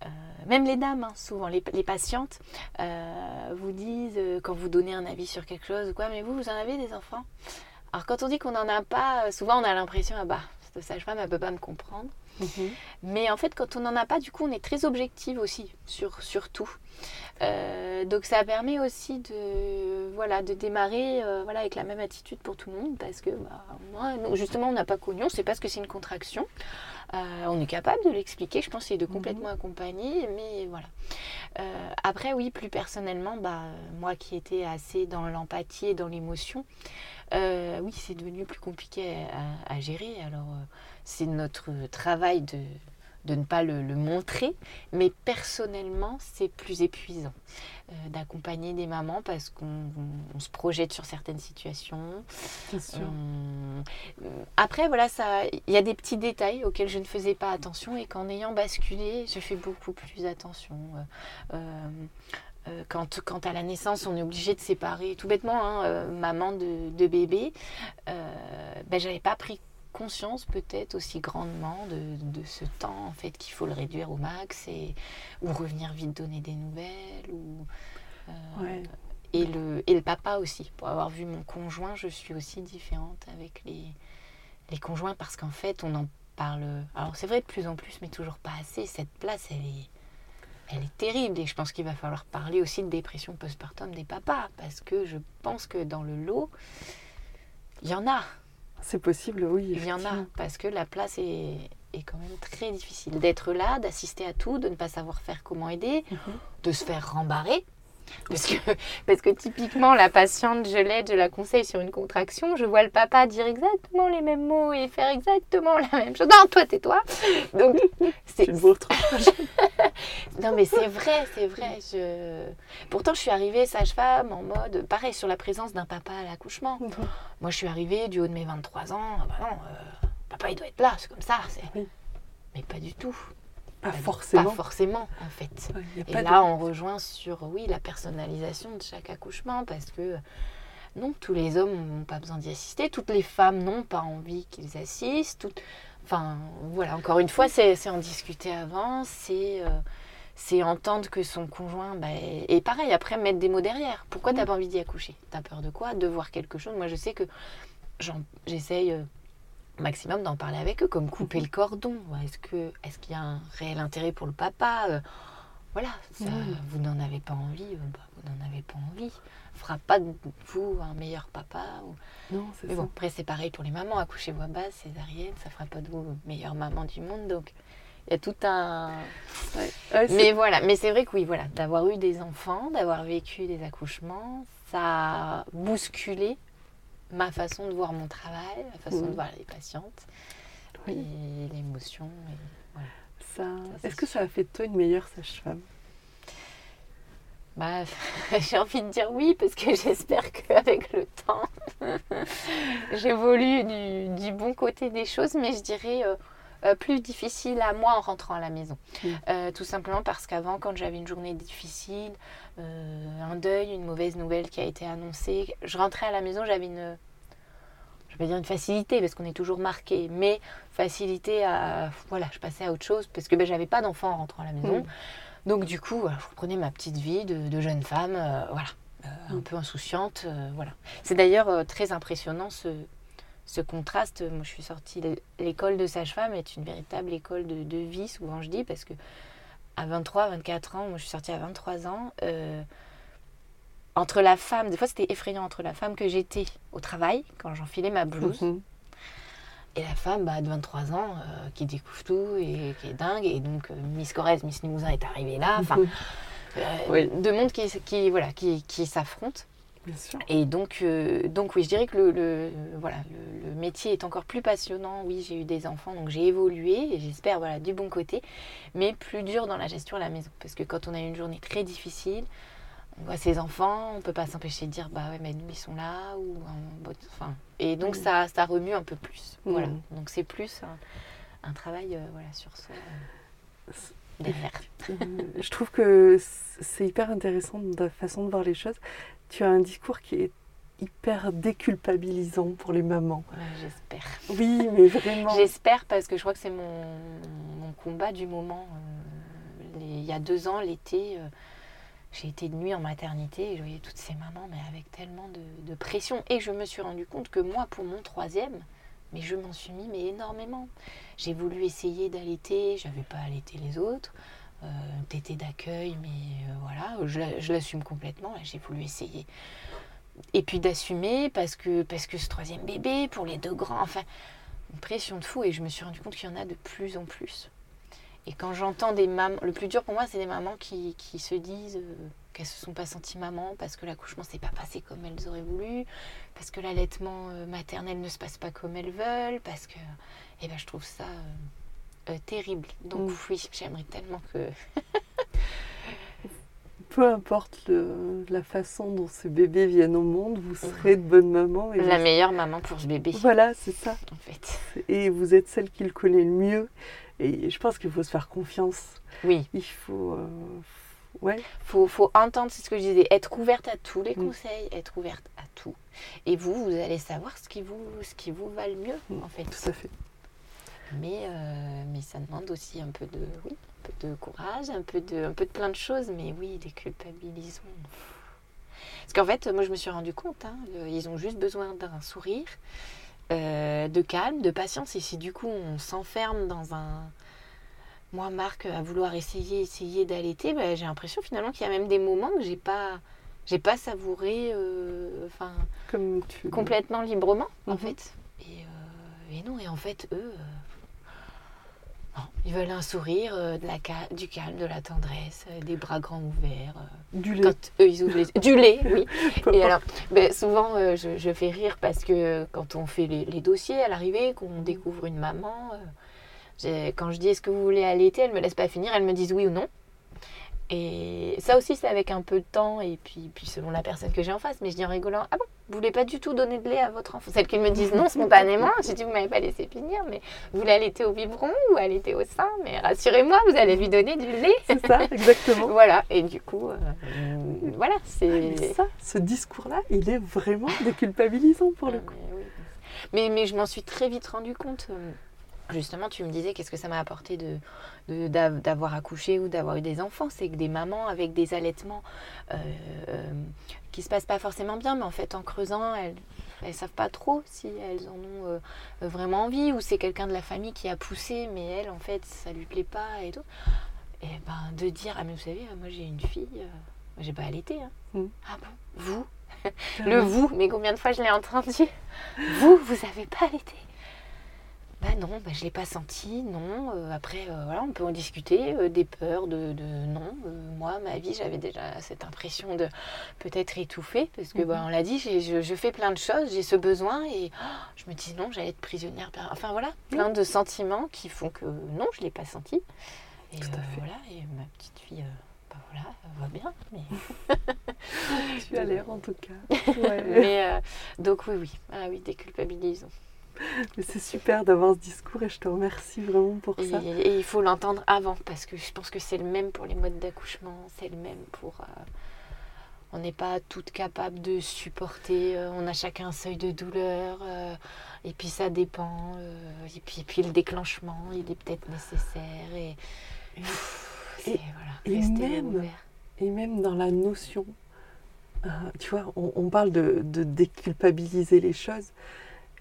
Speaker 2: euh, même les dames, hein, souvent, les, patientes, vous disent, quand vous donnez un avis sur quelque chose quoi, mais vous, vous en avez des enfants? Alors, quand on dit qu'on n'en a pas, souvent on a l'impression, ah bah, cette sage-femme, elle ne peut pas me comprendre. Mais en fait, quand on n'en a pas, du coup, on est très objective aussi sur, sur tout. Euh, donc ça permet aussi de, voilà, de démarrer euh, voilà, avec la même attitude pour tout le monde parce que bah, moi, nous, justement, on n'a pas connu, on ne sait pas ce que c'est une contraction. Euh, on est capable de l'expliquer, je pense, et de complètement accompagner, mais voilà. Après, oui, plus personnellement, bah, moi qui étais assez dans l'empathie et dans l'émotion, oui, c'est devenu plus compliqué à, à gérer. Alors, c'est notre travail de, de ne pas le, montrer. Mais personnellement, c'est plus épuisant euh, d'accompagner des mamans parce qu'on se projette sur certaines situations.
Speaker 1: Sûr.
Speaker 2: Après, voilà, ça, il y a des petits détails auxquels je ne faisais pas attention et qu'en ayant basculé, je fais beaucoup plus attention. Euh, euh, quand, quand, à la naissance, on est obligé de séparer, tout bêtement, hein, maman de, de bébé, ben, j'avais pas pris conscience peut-être aussi grandement de, ce temps en fait qu'il faut le réduire au max et ou revenir vite donner des nouvelles ou euh, et le et le papa aussi. Pour avoir vu mon conjoint je suis aussi différente avec les les conjoints parce qu'en fait on en parle alors c'est vrai de plus en plus mais toujours pas assez. Cette place elle est elle est terrible et je pense qu'il va falloir parler aussi de dépression postpartum des papas parce que je pense que dans le lot il y en a
Speaker 1: c'est possible, oui.
Speaker 2: Il y en a, parce que la place est, est quand même très difficile. D'être là, d'assister à tout, de ne pas savoir faire comment aider, mhm. de se faire rembarrer. Parce que, [laughs] parce que typiquement, la patiente, je l'aide, je la conseille sur une contraction, je vois le papa dire exactement les mêmes mots et faire exactement la même chose. Non, toi, tais-toi. Donc, [laughs]
Speaker 1: c'est une [laughs]
Speaker 2: non, mais c'est vrai, c'est vrai. Je... Pourtant, je suis arrivée sage-femme en mode, pareil, sur la présence d'un papa à l'accouchement. Moi, je suis arrivée du haut de mes 23 ans. Ah bah non, euh, papa, il doit être là, c'est comme ça. Mais pas du tout.
Speaker 1: Pas forcément.
Speaker 2: Pas forcément, en fait. et là, on rejoint sur, oui, la personnalisation de chaque accouchement, parce que non, tous les hommes n'ont pas besoin d'y assister, toutes les femmes n'ont pas envie qu'ils assistent. Enfin, voilà, encore une fois, c'est en discuter avant, c'est euh, entendre que son conjoint. Bah, et pareil, après, mettre des mots derrière. Pourquoi tu n'as mm. pas envie d'y accoucher? T'as peur de quoi? De voir quelque chose? Moi, je sais que j'essaye. Maximum d'en parler avec eux, comme couper le cordon. Est-ce que est-ce qu'il y a un réel intérêt pour le papa euh, Voilà, vous n'en avez pas envie, euh, bah, vous n'en avez pas envie. Fera pas de vous un meilleur papa.
Speaker 1: Non, c'est
Speaker 2: Mais bon, après c'est pareil pour les mamans. Accouchez voix basse, césarienne, ça fera pas de vous meilleure maman du monde. Donc il y a tout un. mais voilà, mais c'est vrai que oui, voilà, d'avoir eu des enfants, d'avoir vécu des accouchements, ça a bousculé ma façon de voir mon travail, ma façon de voir les patientes, et l'émotion. Voilà.
Speaker 1: Ça... Est-ce que ça a fait de toi une meilleure sage-femme?
Speaker 2: Bah, [laughs] j'ai envie de dire oui, parce que [laughs] j'espère qu'avec le temps, [laughs] j'évolue du, du, bon côté des choses, mais je dirais euh, euh, plus difficile à moi en rentrant à la maison. Euh, tout simplement parce qu'avant, quand j'avais une journée difficile, euh, un deuil, une mauvaise nouvelle qui a été annoncée, je rentrais à la maison, j'avais une, je vais dire une facilité parce qu'on est toujours marqué, mais facilité à, voilà, je passais à autre chose parce que ben, j'avais pas d'enfant en rentrant à la maison. Mm. Donc du coup, je reprenais ma petite vie de, jeune femme, voilà, un mm. peu insouciante, voilà. C'est d'ailleurs très impressionnant ce, ce contraste. Moi, je suis sortie. L'école de sage-femme est une véritable école de, vie, souvent je dis, parce que à 23, 24 ans, moi, je suis sortie à 23 ans. Euh, entre la femme, des fois c'était effrayant, entre la femme que j'étais au travail, quand j'enfilais ma blouse, mhm. et la femme bah, de 23 ans euh, qui découvre tout et qui est dingue. Et donc, euh, Miss Corrèze, Miss Limousin est arrivée là. Enfin, [laughs] deux mondes qui, qui, voilà, qui, qui s'affrontent. Et donc, euh, donc oui, je dirais que le, voilà, le, métier est encore plus passionnant. Oui, j'ai eu des enfants, donc j'ai évolué et j'espère voilà, du bon côté, mais plus dur dans la gestion à la maison. Parce que quand on a une journée très difficile, on voit ses enfants, on ne peut pas s'empêcher de dire bah ouais, mais nous ils sont là. Ou, enfin, et donc ça, ça remue un peu plus. Voilà. Donc c'est plus un, travail euh, voilà, sur ça. Euh, [laughs]
Speaker 1: je trouve que c'est hyper intéressant de la façon de voir les choses tu as un discours qui est hyper déculpabilisant pour les mamans.
Speaker 2: J'espère.
Speaker 1: Oui, mais vraiment. [laughs]
Speaker 2: J'espère parce que je crois que c'est mon, combat du moment. Euh, il y a deux ans, l'été, euh, j'ai été de nuit en maternité et je voyais toutes ces mamans, mais avec tellement de, pression. Et je me suis rendu compte que moi, pour mon troisième, mais je m'en suis mis mais énormément. J'ai voulu essayer d'allaiter, je n'avais pas allaité les autres. Euh, d'accueil, mais euh, voilà, je, l'assume complètement. J'ai voulu essayer. Et puis d'assumer parce que, parce que ce troisième bébé, pour les deux grands, enfin, une pression de fou. Et je me suis rendu compte qu'il y en a de plus en plus. Et quand j'entends des mamans, le plus dur pour moi, c'est des mamans qui, qui se disent euh, qu'elles se sont pas senties maman parce que l'accouchement s'est pas passé comme elles auraient voulu, parce que l'allaitement maternel ne se passe pas comme elles veulent, parce que, eh ben, je trouve ça euh, terrible. Donc
Speaker 1: Mm.
Speaker 2: oui, j'aimerais tellement que... [laughs]
Speaker 1: Peu importe le- la façon dont ce bébé vienne au monde, vous serez de bonne maman. Et
Speaker 2: La
Speaker 1: vous-
Speaker 2: meilleure maman pour ce bébé,
Speaker 1: Voilà, c'est ça.
Speaker 2: en fait.
Speaker 1: Et vous êtes celle qui le connaît le mieux. Et je pense qu'il faut se faire confiance.
Speaker 2: Oui,
Speaker 1: Il faut. euh, Ouais,
Speaker 2: faut, faut entendre, c'est ce que je disais, être ouverte à tous les
Speaker 1: Mm.
Speaker 2: conseils, être ouverte à tout. Et vous, vous allez savoir ce qui vous, ce qui vous va le mieux,
Speaker 1: Mm.
Speaker 2: en fait.
Speaker 1: tout à fait.
Speaker 2: Mais, euh, mais ça demande aussi un peu de, oui, un peu de courage, un peu de, un peu de plein de choses. Mais oui, déculpabilisons. Parce qu'en fait, moi, je me suis rendu compte, hein, ils ont juste besoin d'un sourire, euh, de calme, de patience. Et si du coup, on s'enferme dans un... Moi, Marc, à vouloir essayer, essayer d'allaiter, ben, j'ai l'impression finalement qu'il y a même des moments que j'ai pas... J'ai pas savouré euh, enfin,
Speaker 1: tu.
Speaker 2: complètement librement, en
Speaker 1: Mhm.
Speaker 2: fait. Et, euh, et non, et en fait, eux, euh, non, ils veulent un sourire, euh, de la ca- du calme, de la tendresse, euh, des bras grands ouverts. euh,
Speaker 1: Du lait.
Speaker 2: quand eux, ils ouvrent les Du lait, oui. [laughs] Et alors, ben, souvent, je, je fais rire parce que quand on fait les, les dossiers à l'arrivée, qu'on découvre une maman, quand je dis est-ce que vous voulez allaiter, elle me laisse pas finir, elle me disent oui ou non. Et ça aussi, c'est avec un peu de temps et puis, puis selon la personne que j'ai en face. Mais je dis en rigolant Ah bon, vous voulez pas du tout donner de lait à votre enfant? Celles qui me disent non spontanément, [laughs] j'ai dit Vous m'avez pas laissé finir, mais vous voulez allaiter au biberon ou allaiter au sein? Mais rassurez-moi, vous allez lui donner du lait.
Speaker 1: C'est ça, [laughs] exactement.
Speaker 2: Voilà, et du coup, euh, voilà, c'est.
Speaker 1: ça, ce discours-là, il est vraiment déculpabilisant pour le
Speaker 2: Ah,
Speaker 1: coup.
Speaker 2: mais, oui. mais, mais je m'en suis très vite rendu compte. euh, Justement, tu me disais qu'est-ce que ça m'a apporté de, de- d'av- d'avoir accouché ou d'avoir eu des enfants? C'est que des mamans avec des allaitements euh, euh, qui se passent pas forcément bien, mais en fait, en creusant, elles elles savent pas trop si elles en ont euh, vraiment envie ou c'est quelqu'un de la famille qui a poussé, mais elle, en fait, ça lui plaît pas et tout. Et ben, de dire, ah mais vous savez, moi j'ai une fille, moi, j'ai pas allaité. Hein.
Speaker 1: Mm.
Speaker 2: Ah bon? Vous? [laughs] Le vous, mais combien de fois je l'ai entendu? Vous, vous avez pas allaité Bah non, bah je l'ai pas senti, non. Euh, après, euh, voilà, on peut en discuter, euh, des peurs, de, de non. Moi, ma vie, j'avais déjà cette impression de peut-être étouffer, parce que, bah,
Speaker 1: Mhm.
Speaker 2: on l'a dit, je, je fais plein de choses, j'ai ce besoin, et oh, je me dis non, j'allais être prisonnière. Enfin voilà, plein de sentiments qui font que non, je l'ai pas senti. Et
Speaker 1: Tout à fait.
Speaker 2: voilà, et ma petite fille, bah voilà, elle va bien, mais [laughs] [laughs]
Speaker 1: Tu as l'air en tout cas. [laughs] Ouais.
Speaker 2: Mais donc oui, oui, ah oui, déculpabilisons. [laughs]
Speaker 1: Mais c'est super d'avoir ce discours et je te remercie vraiment pour
Speaker 2: Et,
Speaker 1: ça.
Speaker 2: et il faut l'entendre avant parce que je pense que c'est le même pour les modes d'accouchement, c'est le même pour. euh, on n'est pas toutes capables de supporter, euh, on a chacun un seuil de douleur, euh, et puis ça dépend, et puis, puis le déclenchement, il est peut-être nécessaire, et. pff, c'est- voilà,
Speaker 1: et même-. Et même dans la notion, tu vois, on, on parle de, de déculpabiliser les choses,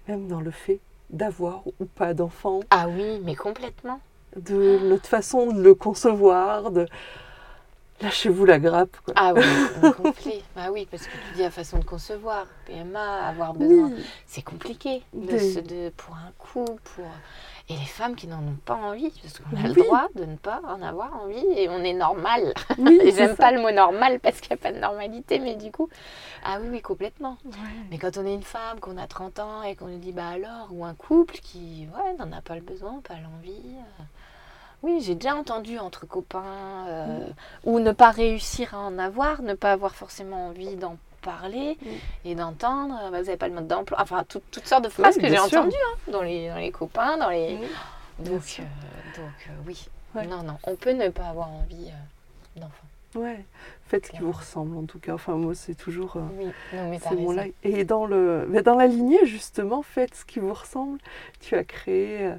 Speaker 1: même dans le fait d'avoir ou pas d'enfant,
Speaker 2: Ah oui, mais complètement.
Speaker 1: de notre façon de le concevoir, de lâchez-vous la grappe. Quoi.
Speaker 2: Ah oui, [laughs] complet. Ah oui, parce que tu dis la façon de concevoir, PMA, avoir besoin.
Speaker 1: Oui,
Speaker 2: C'est compliqué de,
Speaker 1: Des-
Speaker 2: se- de- pour un couple. Pour... Et les femmes qui n'en ont pas envie, parce qu'on a le droit de ne pas en avoir envie et on est normal.
Speaker 1: oui, [laughs]
Speaker 2: Et
Speaker 1: c'est
Speaker 2: j'aime pas le mot normal parce qu'il n'y a pas de normalité, mais du coup, ah oui, oui, complètement.
Speaker 1: Ouais.
Speaker 2: Mais quand on est une femme, qu'on a 30 ans et qu'on nous dit bah alors, ou un couple qui ouais, n'en a pas le besoin, pas l'envie. euh, Oui, j'ai déjà entendu entre copains, euh, ou ne pas réussir à en avoir, ne pas avoir forcément envie d'en parler
Speaker 1: Mm.
Speaker 2: et d'entendre, bah, vous n'avez pas le mode d'emploi, enfin tout- toutes sortes de phrases
Speaker 1: Oui,
Speaker 2: que j'ai entendues hein, dans, les, dans les copains, dans les... Donc, euh, donc euh, oui,
Speaker 1: Ouais.
Speaker 2: non, non, on peut ne pas avoir envie euh, d'enfant.
Speaker 1: Ouais, faites ce qui vous ressemble en tout cas. Enfin, moi, c'est toujours. euh,
Speaker 2: Oui, non mais
Speaker 1: C'est mon. Et dans, le, mais dans la lignée, justement, faites ce qui vous ressemble. Tu as créé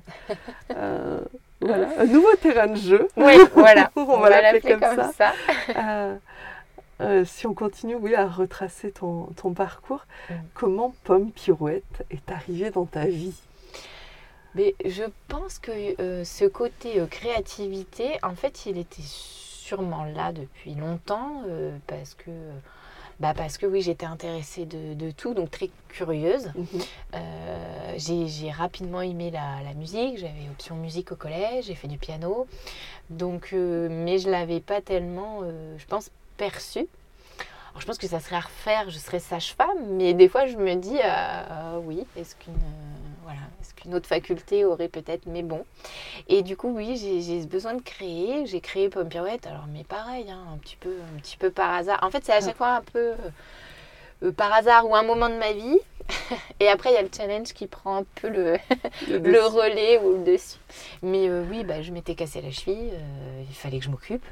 Speaker 1: voilà, un nouveau terrain de jeu.
Speaker 2: Oui, voilà. [laughs]
Speaker 1: On va l'appeler comme
Speaker 2: ça.
Speaker 1: Euh, si on continue oui, à retracer ton, ton parcours,
Speaker 2: Mm.
Speaker 1: comment Pomme Pirouette est arrivée dans ta vie?
Speaker 2: Mais je pense que euh, ce côté euh, créativité, en fait, il était sûrement là depuis longtemps parce que. Bah parce que oui, j'étais intéressée de, de tout, donc très curieuse. Euh, j'ai rapidement aimé la, la musique, j'avais option musique au collège, j'ai fait du piano, donc, euh, mais je l'avais pas tellement, euh, je pense, perçu. Alors, je pense que ça serait à refaire, je serais sage-femme, mais des fois je me dis, euh, oui, est-ce qu'une... euh, voilà, ce qu'une autre faculté aurait peut-être, mais bon. Et du coup, oui, j'ai ce besoin de créer. J'ai créé Pomme Pirouette, alors, mais pareil, hein, un, petit peu, un petit peu par hasard. En fait, c'est à chaque fois un peu euh, par hasard ou un moment de ma vie. [laughs] Et après, il y a le challenge qui prend un peu le, [laughs] le, relais ou le dessus. Mais euh, oui, bah, je m'étais cassé la cheville, euh, il fallait que je m'occupe.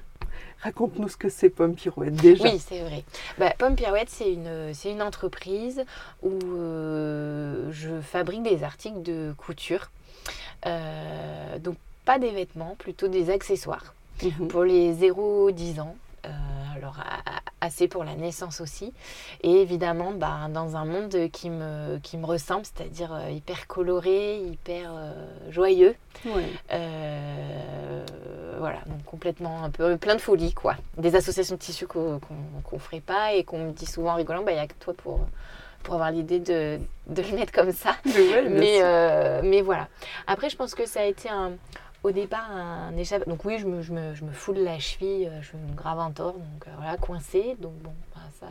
Speaker 1: Raconte-nous ce que c'est Pomme Pirouette déjà.
Speaker 2: Oui, c'est vrai. Bah, Pomme Pirouette, c'est une, c'est une entreprise où je fabrique des articles de couture. donc pas des vêtements, plutôt des accessoires. Mhm. Pour les 0-10 ans. Euh, alors assez pour la naissance aussi. Et évidemment, bah, dans un monde qui me, qui me ressemble, c'est-à-dire euh, hyper coloré, hyper euh, joyeux. voilà, donc complètement un peu plein de folie, quoi. Des associations de tissus qu'on ne ferait pas et qu'on me dit souvent en rigolant, bah, il n'y a que toi pour pour avoir l'idée de, de, le mettre comme ça. mais, mais voilà. Après, je pense que ça a été un, au départ un échappe. Donc oui, je me, je me, je me foule la cheville, euh, je me grave un tort, donc euh, voilà, coincé. Donc bon, bah, ça,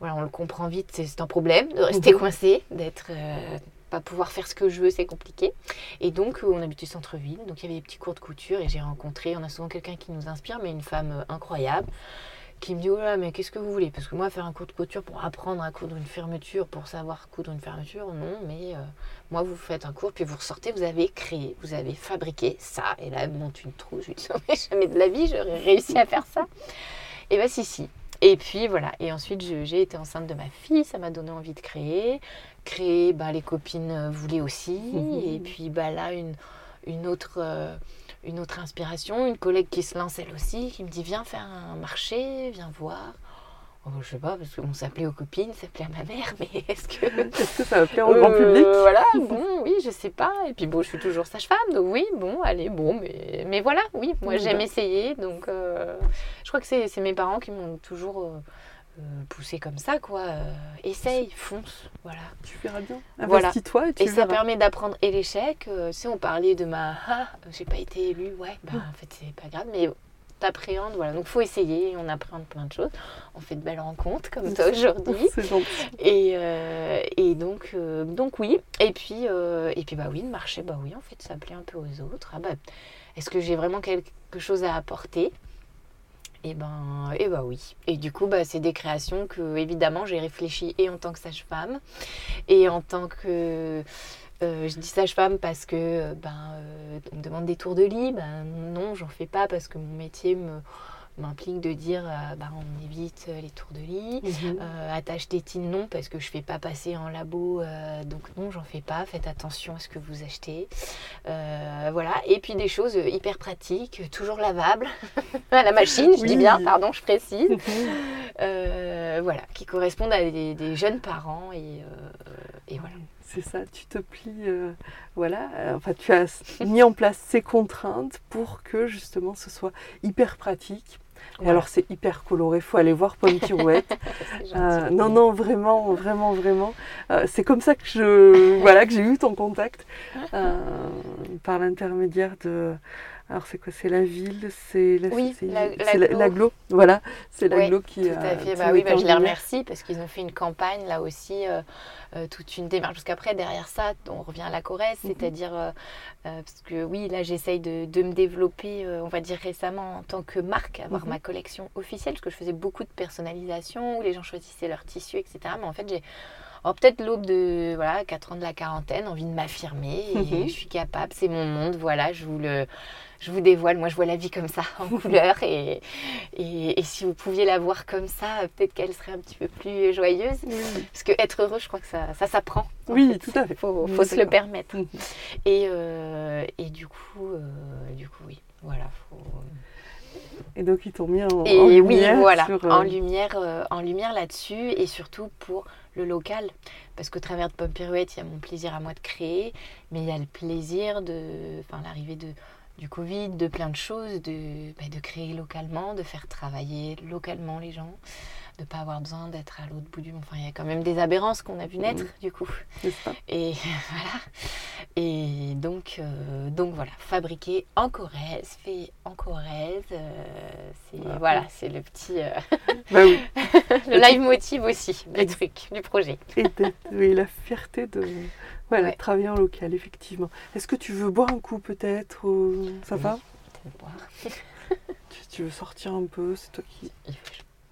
Speaker 2: voilà, on le comprend vite, c'est un problème de rester mhm. coincé, d'être euh, pas pouvoir faire ce que je veux, c'est compliqué. Et donc on habitait centre-ville, donc il y avait des petits cours de couture et j'ai rencontré, on a souvent quelqu'un qui nous inspire, mais une femme incroyable qui me dit oh là mais qu'est-ce que vous voulez? Parce que moi faire un cours de couture pour apprendre à coudre une fermeture pour savoir coudre une fermeture non mais euh, moi vous faites un cours puis vous ressortez vous avez créé vous avez fabriqué ça. Et là elle monte une trousse je lui dis [laughs] oh, jamais de la vie j'aurais réussi à faire ça. Et bien si si. Et puis voilà. Et ensuite j'ai été enceinte de ma fille ça m'a donné envie de créer. Créer bah, les copines euh, voulaient aussi. Mmh. et puis bah là une une autre euh, une autre inspiration, une collègue qui se lance elle aussi, qui me dit viens faire un marché, viens voir. Oh, je sais pas, parce qu'on s'appelait aux copines, s'appelait à ma mère, mais [laughs] est-ce que. [laughs]
Speaker 1: Est-ce que ça va plaire au grand euh, public?
Speaker 2: Voilà, bon, oui, je sais pas. Et puis bon, je suis toujours sage-femme, donc oui, bon, allez, bon, mais, mais voilà, oui, moi j'aime essayer, donc euh, je crois que c'est mes parents qui m'ont toujours. Euh, pousser comme ça, quoi. Euh, essaye, fonce, voilà.
Speaker 1: Tu verras bien. Investis-toi
Speaker 2: et tu Et ça permet d'apprendre et l'échec. Euh, si on parlait de ma ah, j'ai pas été élue, ouais, bah en fait c'est pas grave, mais t'appréhendes, voilà. Donc faut essayer, on apprend plein de choses. On fait de belles rencontres comme toi aujourd'hui. [laughs]
Speaker 1: c'est gentil.
Speaker 2: Et, et donc, donc oui. Et puis, et puis bah oui, le marché, bah oui, en fait, ça plaît un peu aux autres. Ah bah, est-ce que j'ai vraiment quelque chose à apporter? Et eh ben, et eh ben oui. Et du coup, bah, c'est des créations que, évidemment, j'ai réfléchi et en tant que sage-femme et en tant que. Euh, je dis sage-femme parce que ben, euh, on me demande des tours de lit. Ben, non, j'en fais pas parce que mon métier me, m'implique de dire euh, bah, on évite euh, les tours de lit. Mhm. Euh, attache tétine, non, parce que je ne fais pas passer en labo, donc non, j'en fais pas. Faites attention à ce que vous achetez. voilà. Et puis des choses hyper pratiques, toujours lavables [laughs] à la machine, je dis bien, pardon, je précise. [laughs] Voilà, qui correspondent à des, jeunes parents et, et voilà
Speaker 1: c'est ça, tu te plies, voilà, enfin tu as mis en place ces contraintes pour que justement ce soit hyper pratique et alors c'est hyper coloré, faut aller voir Pomme Pirouette. [laughs] Euh, non, non, vraiment, vraiment, vraiment. Euh, c'est comme ça que je, voilà, que j'ai eu ton contact euh, par l'intermédiaire de alors c'est quoi? C'est la ville, c'est
Speaker 2: la, oui,
Speaker 1: l'aglo. Voilà, c'est l'aglo qui.
Speaker 2: Tout à fait. Bah oui, bah, je les remercie parce qu'ils ont fait une campagne là aussi, euh, euh, toute une démarche. Parce qu'après derrière ça, on revient à la Corrèze, mhm. c'est-à-dire euh, parce que oui, là j'essaye de, de, me développer, on va dire récemment en tant que marque, avoir mhm. ma collection officielle, parce que je faisais beaucoup de personnalisation où les gens choisissaient leur tissu, etc. Mais en fait j'ai Oh, peut-être l'aube de voilà, 4 ans de la quarantaine, envie de m'affirmer. Mhm. Je suis capable, c'est mon monde, voilà, je vous le, je vous dévoile. Moi, je vois la vie comme ça, [laughs] en couleur. Et, et, si vous pouviez la voir comme ça, peut-être qu'elle serait un petit peu plus joyeuse. Parce que être heureux, je crois que ça, ça s'apprend.
Speaker 1: Oui, tout à fait.
Speaker 2: Il faut, faut se le permettre. Mhm. Et, euh, et du coup, euh, du coup, oui, voilà, faut
Speaker 1: et donc ils t'ont mis en, et
Speaker 2: oui, voilà,
Speaker 1: euh,
Speaker 2: en lumière, en lumière là-dessus et surtout pour le local. Parce qu'au travers de Pomme Pirouette, il y a mon plaisir à moi de créer, mais il y a le plaisir de, enfin, l'arrivée de, du Covid, de plein de choses, de, bah, de créer localement, de faire travailler localement les gens de pas avoir besoin d'être à l'autre bout du monde. Enfin, il y a quand même des aberrances qu'on a vu naître, du coup. Et [laughs] voilà. Et donc, euh, donc voilà, fabriqué en Corrèze, fait en Corrèze. Euh, c'est voilà, c'est le petit, euh, [laughs]
Speaker 1: bah oui. [laughs]
Speaker 2: le live motive aussi, le truc du projet.
Speaker 1: Et oui, la fierté de Voilà, travailler en local, effectivement. Est-ce que tu veux boire un coup peut-être Ça va? [laughs] tu, veux sortir un peu C'est toi qui.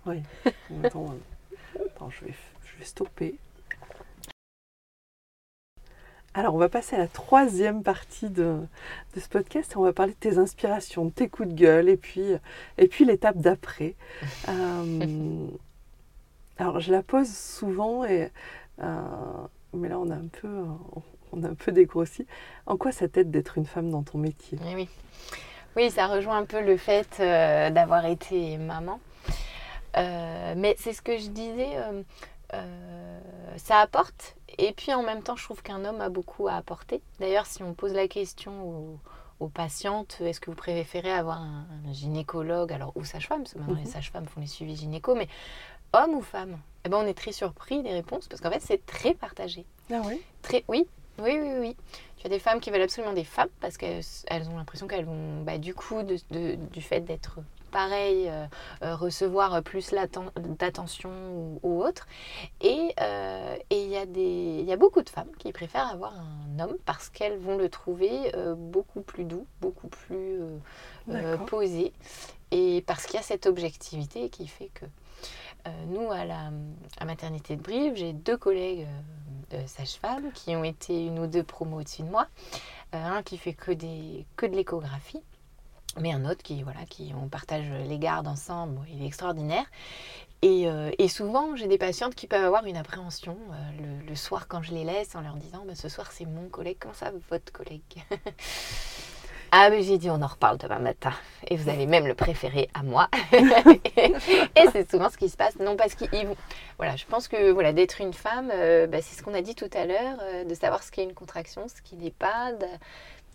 Speaker 1: Oui. [laughs] attends, attends, je vais, je vais stopper. Alors, on va passer à la troisième partie de, ce podcast et on va parler de tes inspirations, de tes coups de gueule et puis, et puis l'étape d'après. [laughs] Euh, alors, je la pose souvent, et, euh, mais là, on a un peu, on a un peu dégrossi. En quoi ça t'aide d'être une femme dans ton métier?
Speaker 2: Eh oui. oui, ça rejoint un peu le fait euh, d'avoir été maman. mais c'est ce que je disais, ça apporte et puis en même temps, je trouve qu'un homme a beaucoup à apporter. D'ailleurs, si on pose la question aux, patientes, est-ce que vous préférez avoir un, gynécologue, alors ou sage-femme, parce que maintenant les mhm. sages-femmes font les suivis gynéco, mais homme ou femme Eh ben, on est très surpris des réponses parce qu'en fait, c'est très partagé.
Speaker 1: Ah oui
Speaker 2: Très, oui, oui, oui, oui. Tu as des femmes qui veulent absolument des femmes parce qu'elles ont l'impression qu'elles vont, bah, du coup, du fait d'être pareil, euh, euh, recevoir plus d'attention ou, autre. Et euh, il y, a y a beaucoup de femmes qui préfèrent avoir un homme parce qu'elles vont le trouver beaucoup plus doux, beaucoup plus posé. Et parce qu'il y a cette objectivité qui fait que nous, à la maternité de Brive, j'ai deux collègues sages-femmes qui ont été une ou deux promos au-dessus de moi. un qui fait que, des, que de l'échographie mais un autre qui, voilà, qui on partage les gardes ensemble, il est extraordinaire. Et, euh, souvent, j'ai des patientes qui peuvent avoir une appréhension euh, le, soir quand je les laisse en leur disant bah, Ce soir, c'est mon collègue, comment ça, votre collègue? [laughs] Ah, mais j'ai dit On en reparle demain matin. Et vous allez même le préférer à moi. [laughs] et c'est souvent ce qui se passe. Non, parce qu'ils Voilà, je pense que voilà, d'être une femme, euh, bah, c'est ce qu'on a dit tout à l'heure, de savoir ce qu'est une contraction, ce qui n'est pas.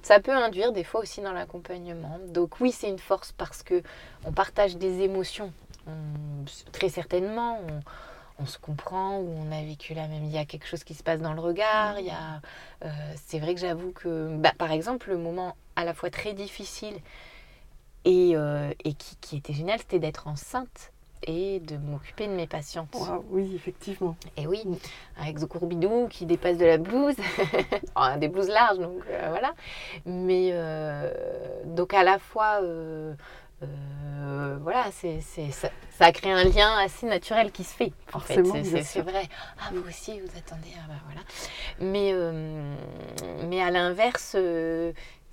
Speaker 2: Ça peut induire des fois aussi dans l'accompagnement. Donc oui, c'est une force parce que on partage des émotions. très certainement, on, se comprend ou on a vécu la même. Il y a quelque chose qui se passe dans le regard. Il y a, euh, c'est vrai que j'avoue que, bah, par exemple, le moment à la fois très difficile et, euh, et qui, qui était génial, c'était d'être enceinte et de m'occuper de mes patientes.
Speaker 1: oui, effectivement.
Speaker 2: Et oui, mm. avec The Courbidou qui dépasse de la blouse, [laughs] des blouses larges, donc euh, voilà. Mais euh, donc à la fois, voilà, c'est, ça, ça, a créé un lien assez naturel qui se fait. En fait, c'est, vrai. Ah, vous aussi, vous attendez. Ah, bah, voilà. Mais, mais à l'inverse,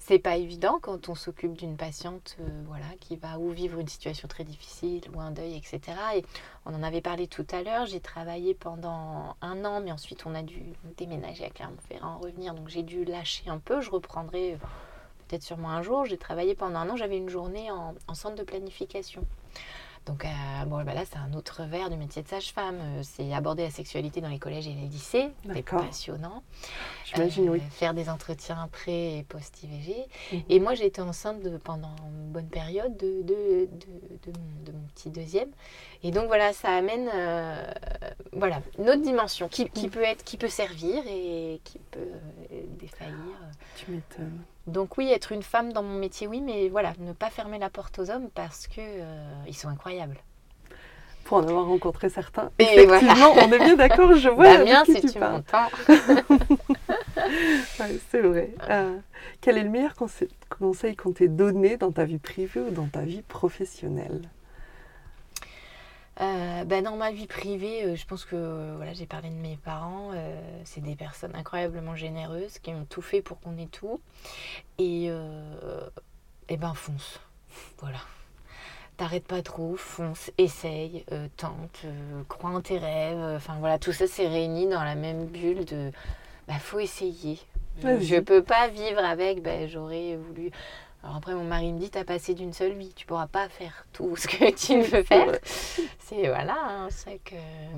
Speaker 2: c'est pas évident quand on s'occupe d'une patiente euh, voilà, qui va ou vivre une situation très difficile ou un deuil, etc. Et on en avait parlé tout à l'heure. J'ai travaillé pendant un an, mais ensuite on a dû déménager à Clermont-Ferrand, revenir. Donc j'ai dû lâcher un peu. Je reprendrai euh, peut-être sûrement un jour. J'ai travaillé pendant un an. J'avais une journée en centre de planification. Donc euh, bon, bah là, c'est un autre verre du métier de sage-femme. Euh, c'est aborder la sexualité dans les collèges et les lycées. C'est passionnant.
Speaker 1: J'imagine, oui. Euh,
Speaker 2: faire des entretiens pré et post-IVG. Mhm. Et moi, j'ai été enceinte pendant une bonne période de, de, de, mon, petit deuxième. Et donc voilà, ça amène voilà, une autre dimension qui, qui, mhm. peut être, qui peut servir et qui peut défaillir.
Speaker 1: Tu m'étonnes.
Speaker 2: Donc oui, être une femme dans mon métier, oui, mais voilà, ne pas fermer la porte aux hommes parce que euh, ils sont incroyables.
Speaker 1: Pour en avoir rencontré certains, effectivement, on est bien d'accord, je [laughs] vois
Speaker 2: Damien, si tu, m'entends. [laughs]
Speaker 1: c'est vrai. Euh, quel est le meilleur conseil qu'on t'ait donné dans ta vie privée ou dans ta vie professionnelle?
Speaker 2: Euh, ben, dans ma vie privée, euh, je pense que voilà, j'ai parlé de mes parents. Euh, c'est des personnes incroyablement généreuses qui ont tout fait pour qu'on ait tout. Et, et ben fonce. [laughs] Voilà. T'arrêtes pas trop, fonce, essaye, tente, crois en tes rêves. Enfin voilà, tout ça s'est réuni dans la même bulle de bah faut essayer. Je, ne peux pas vivre avec, ben, j'aurais voulu. Alors après, mon mari me dit, t'as passé d'une seule vie, tu pourras pas faire tout ce que tu veux faire. C'est voilà, hein, c'est que.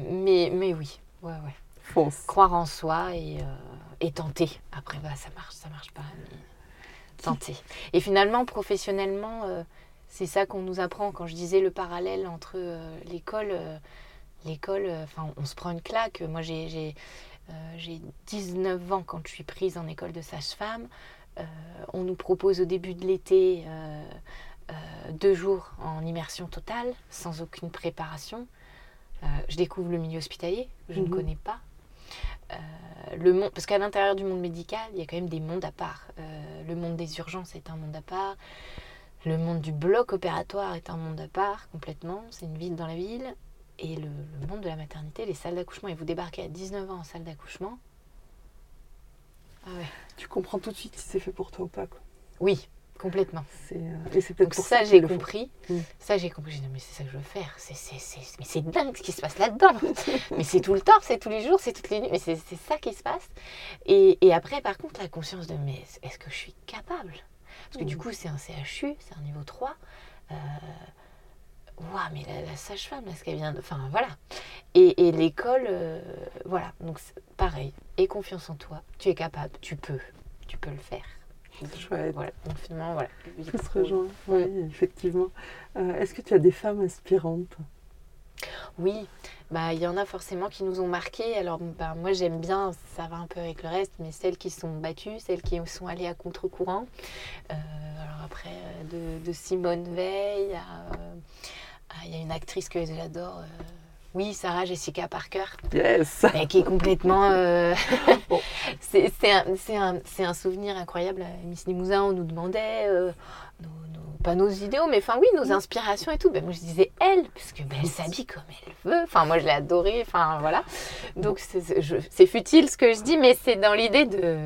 Speaker 2: Mais, mais oui, ouais, ouais.
Speaker 1: Fonce.
Speaker 2: Croire en soi et, euh, et tenter. Après, bah, ça marche, ça marche pas, mais tenter. Et finalement, professionnellement, euh, c'est ça qu'on nous apprend. Quand je disais le parallèle entre euh, l'école, l'école, enfin, on se prend une claque. Moi, j'ai, j'ai 19 ans quand je suis prise en école de sage-femme. Euh, on nous propose au début de l'été euh, euh, deux jours en immersion totale, sans aucune préparation. je découvre le milieu hospitalier, je ne mhm. connais pas. le monde, parce qu'à l'intérieur du monde médical, il y a quand même des mondes à part. Le monde des urgences est un monde à part. Le monde du bloc opératoire est un monde à part complètement. C'est une ville dans la ville. Et le, le monde de la maternité, les salles d'accouchement. Et vous débarquez à 19 ans en salle d'accouchement. Ah ouais.
Speaker 1: Tu comprends tout de suite si c'est fait pour toi ou pas. Quoi.
Speaker 2: Oui, complètement.
Speaker 1: Euh, et c'est peut-être
Speaker 2: Donc
Speaker 1: pour
Speaker 2: ça,
Speaker 1: ça,
Speaker 2: j'ai compris. Ça, j'ai compris. J'ai dit, mais c'est ça que je veux faire. Mais c'est dingue ce qui se passe là-dedans. [laughs] mais c'est tout le temps, c'est tous les jours, c'est toutes les nuits. Mais c'est, ça qui se passe. Et, et après, par contre, la conscience de, mais est-ce que je suis capable? Parce que du
Speaker 1: Mm.
Speaker 2: coup, c'est un CHU, c'est un niveau 3. Euh, Waouh, mais la, la sage-femme, là, ce qu'elle vient de... Enfin, voilà. Et, et l'école, euh, voilà. Donc, pareil. Et confiance en toi. Tu es capable, tu peux. Tu peux le faire.
Speaker 1: Chouette.
Speaker 2: Voilà. Donc, finalement, voilà.
Speaker 1: Tout se rejoint. Oui, effectivement. Euh, est-ce que tu as des femmes inspirantes
Speaker 2: Oui, bah il y en a forcément qui nous ont marqués. Alors bah, moi j'aime bien, ça va un peu avec le reste, mais celles qui sont battues, celles qui sont allées à contre-courant. Euh, alors après de, de Simone Veil, à, à- il y a une actrice que j'adore. euh, oui, Sarah Jessica Parker,
Speaker 1: Yes
Speaker 2: qui est complètement. euh, [laughs]
Speaker 1: Bon.
Speaker 2: c'est un, un- souvenir incroyable. À Miss Limousin, on nous demandait, euh, nos- nos- pas nos idéaux, mais enfin oui, nos inspirations et tout. Ben, moi, je disais elle, parce que ben, elle s'habille comme elle veut. Enfin, moi, je l'ai adorée. Enfin, voilà. Donc, c'est futile ce que je dis, mais c'est dans l'idée de.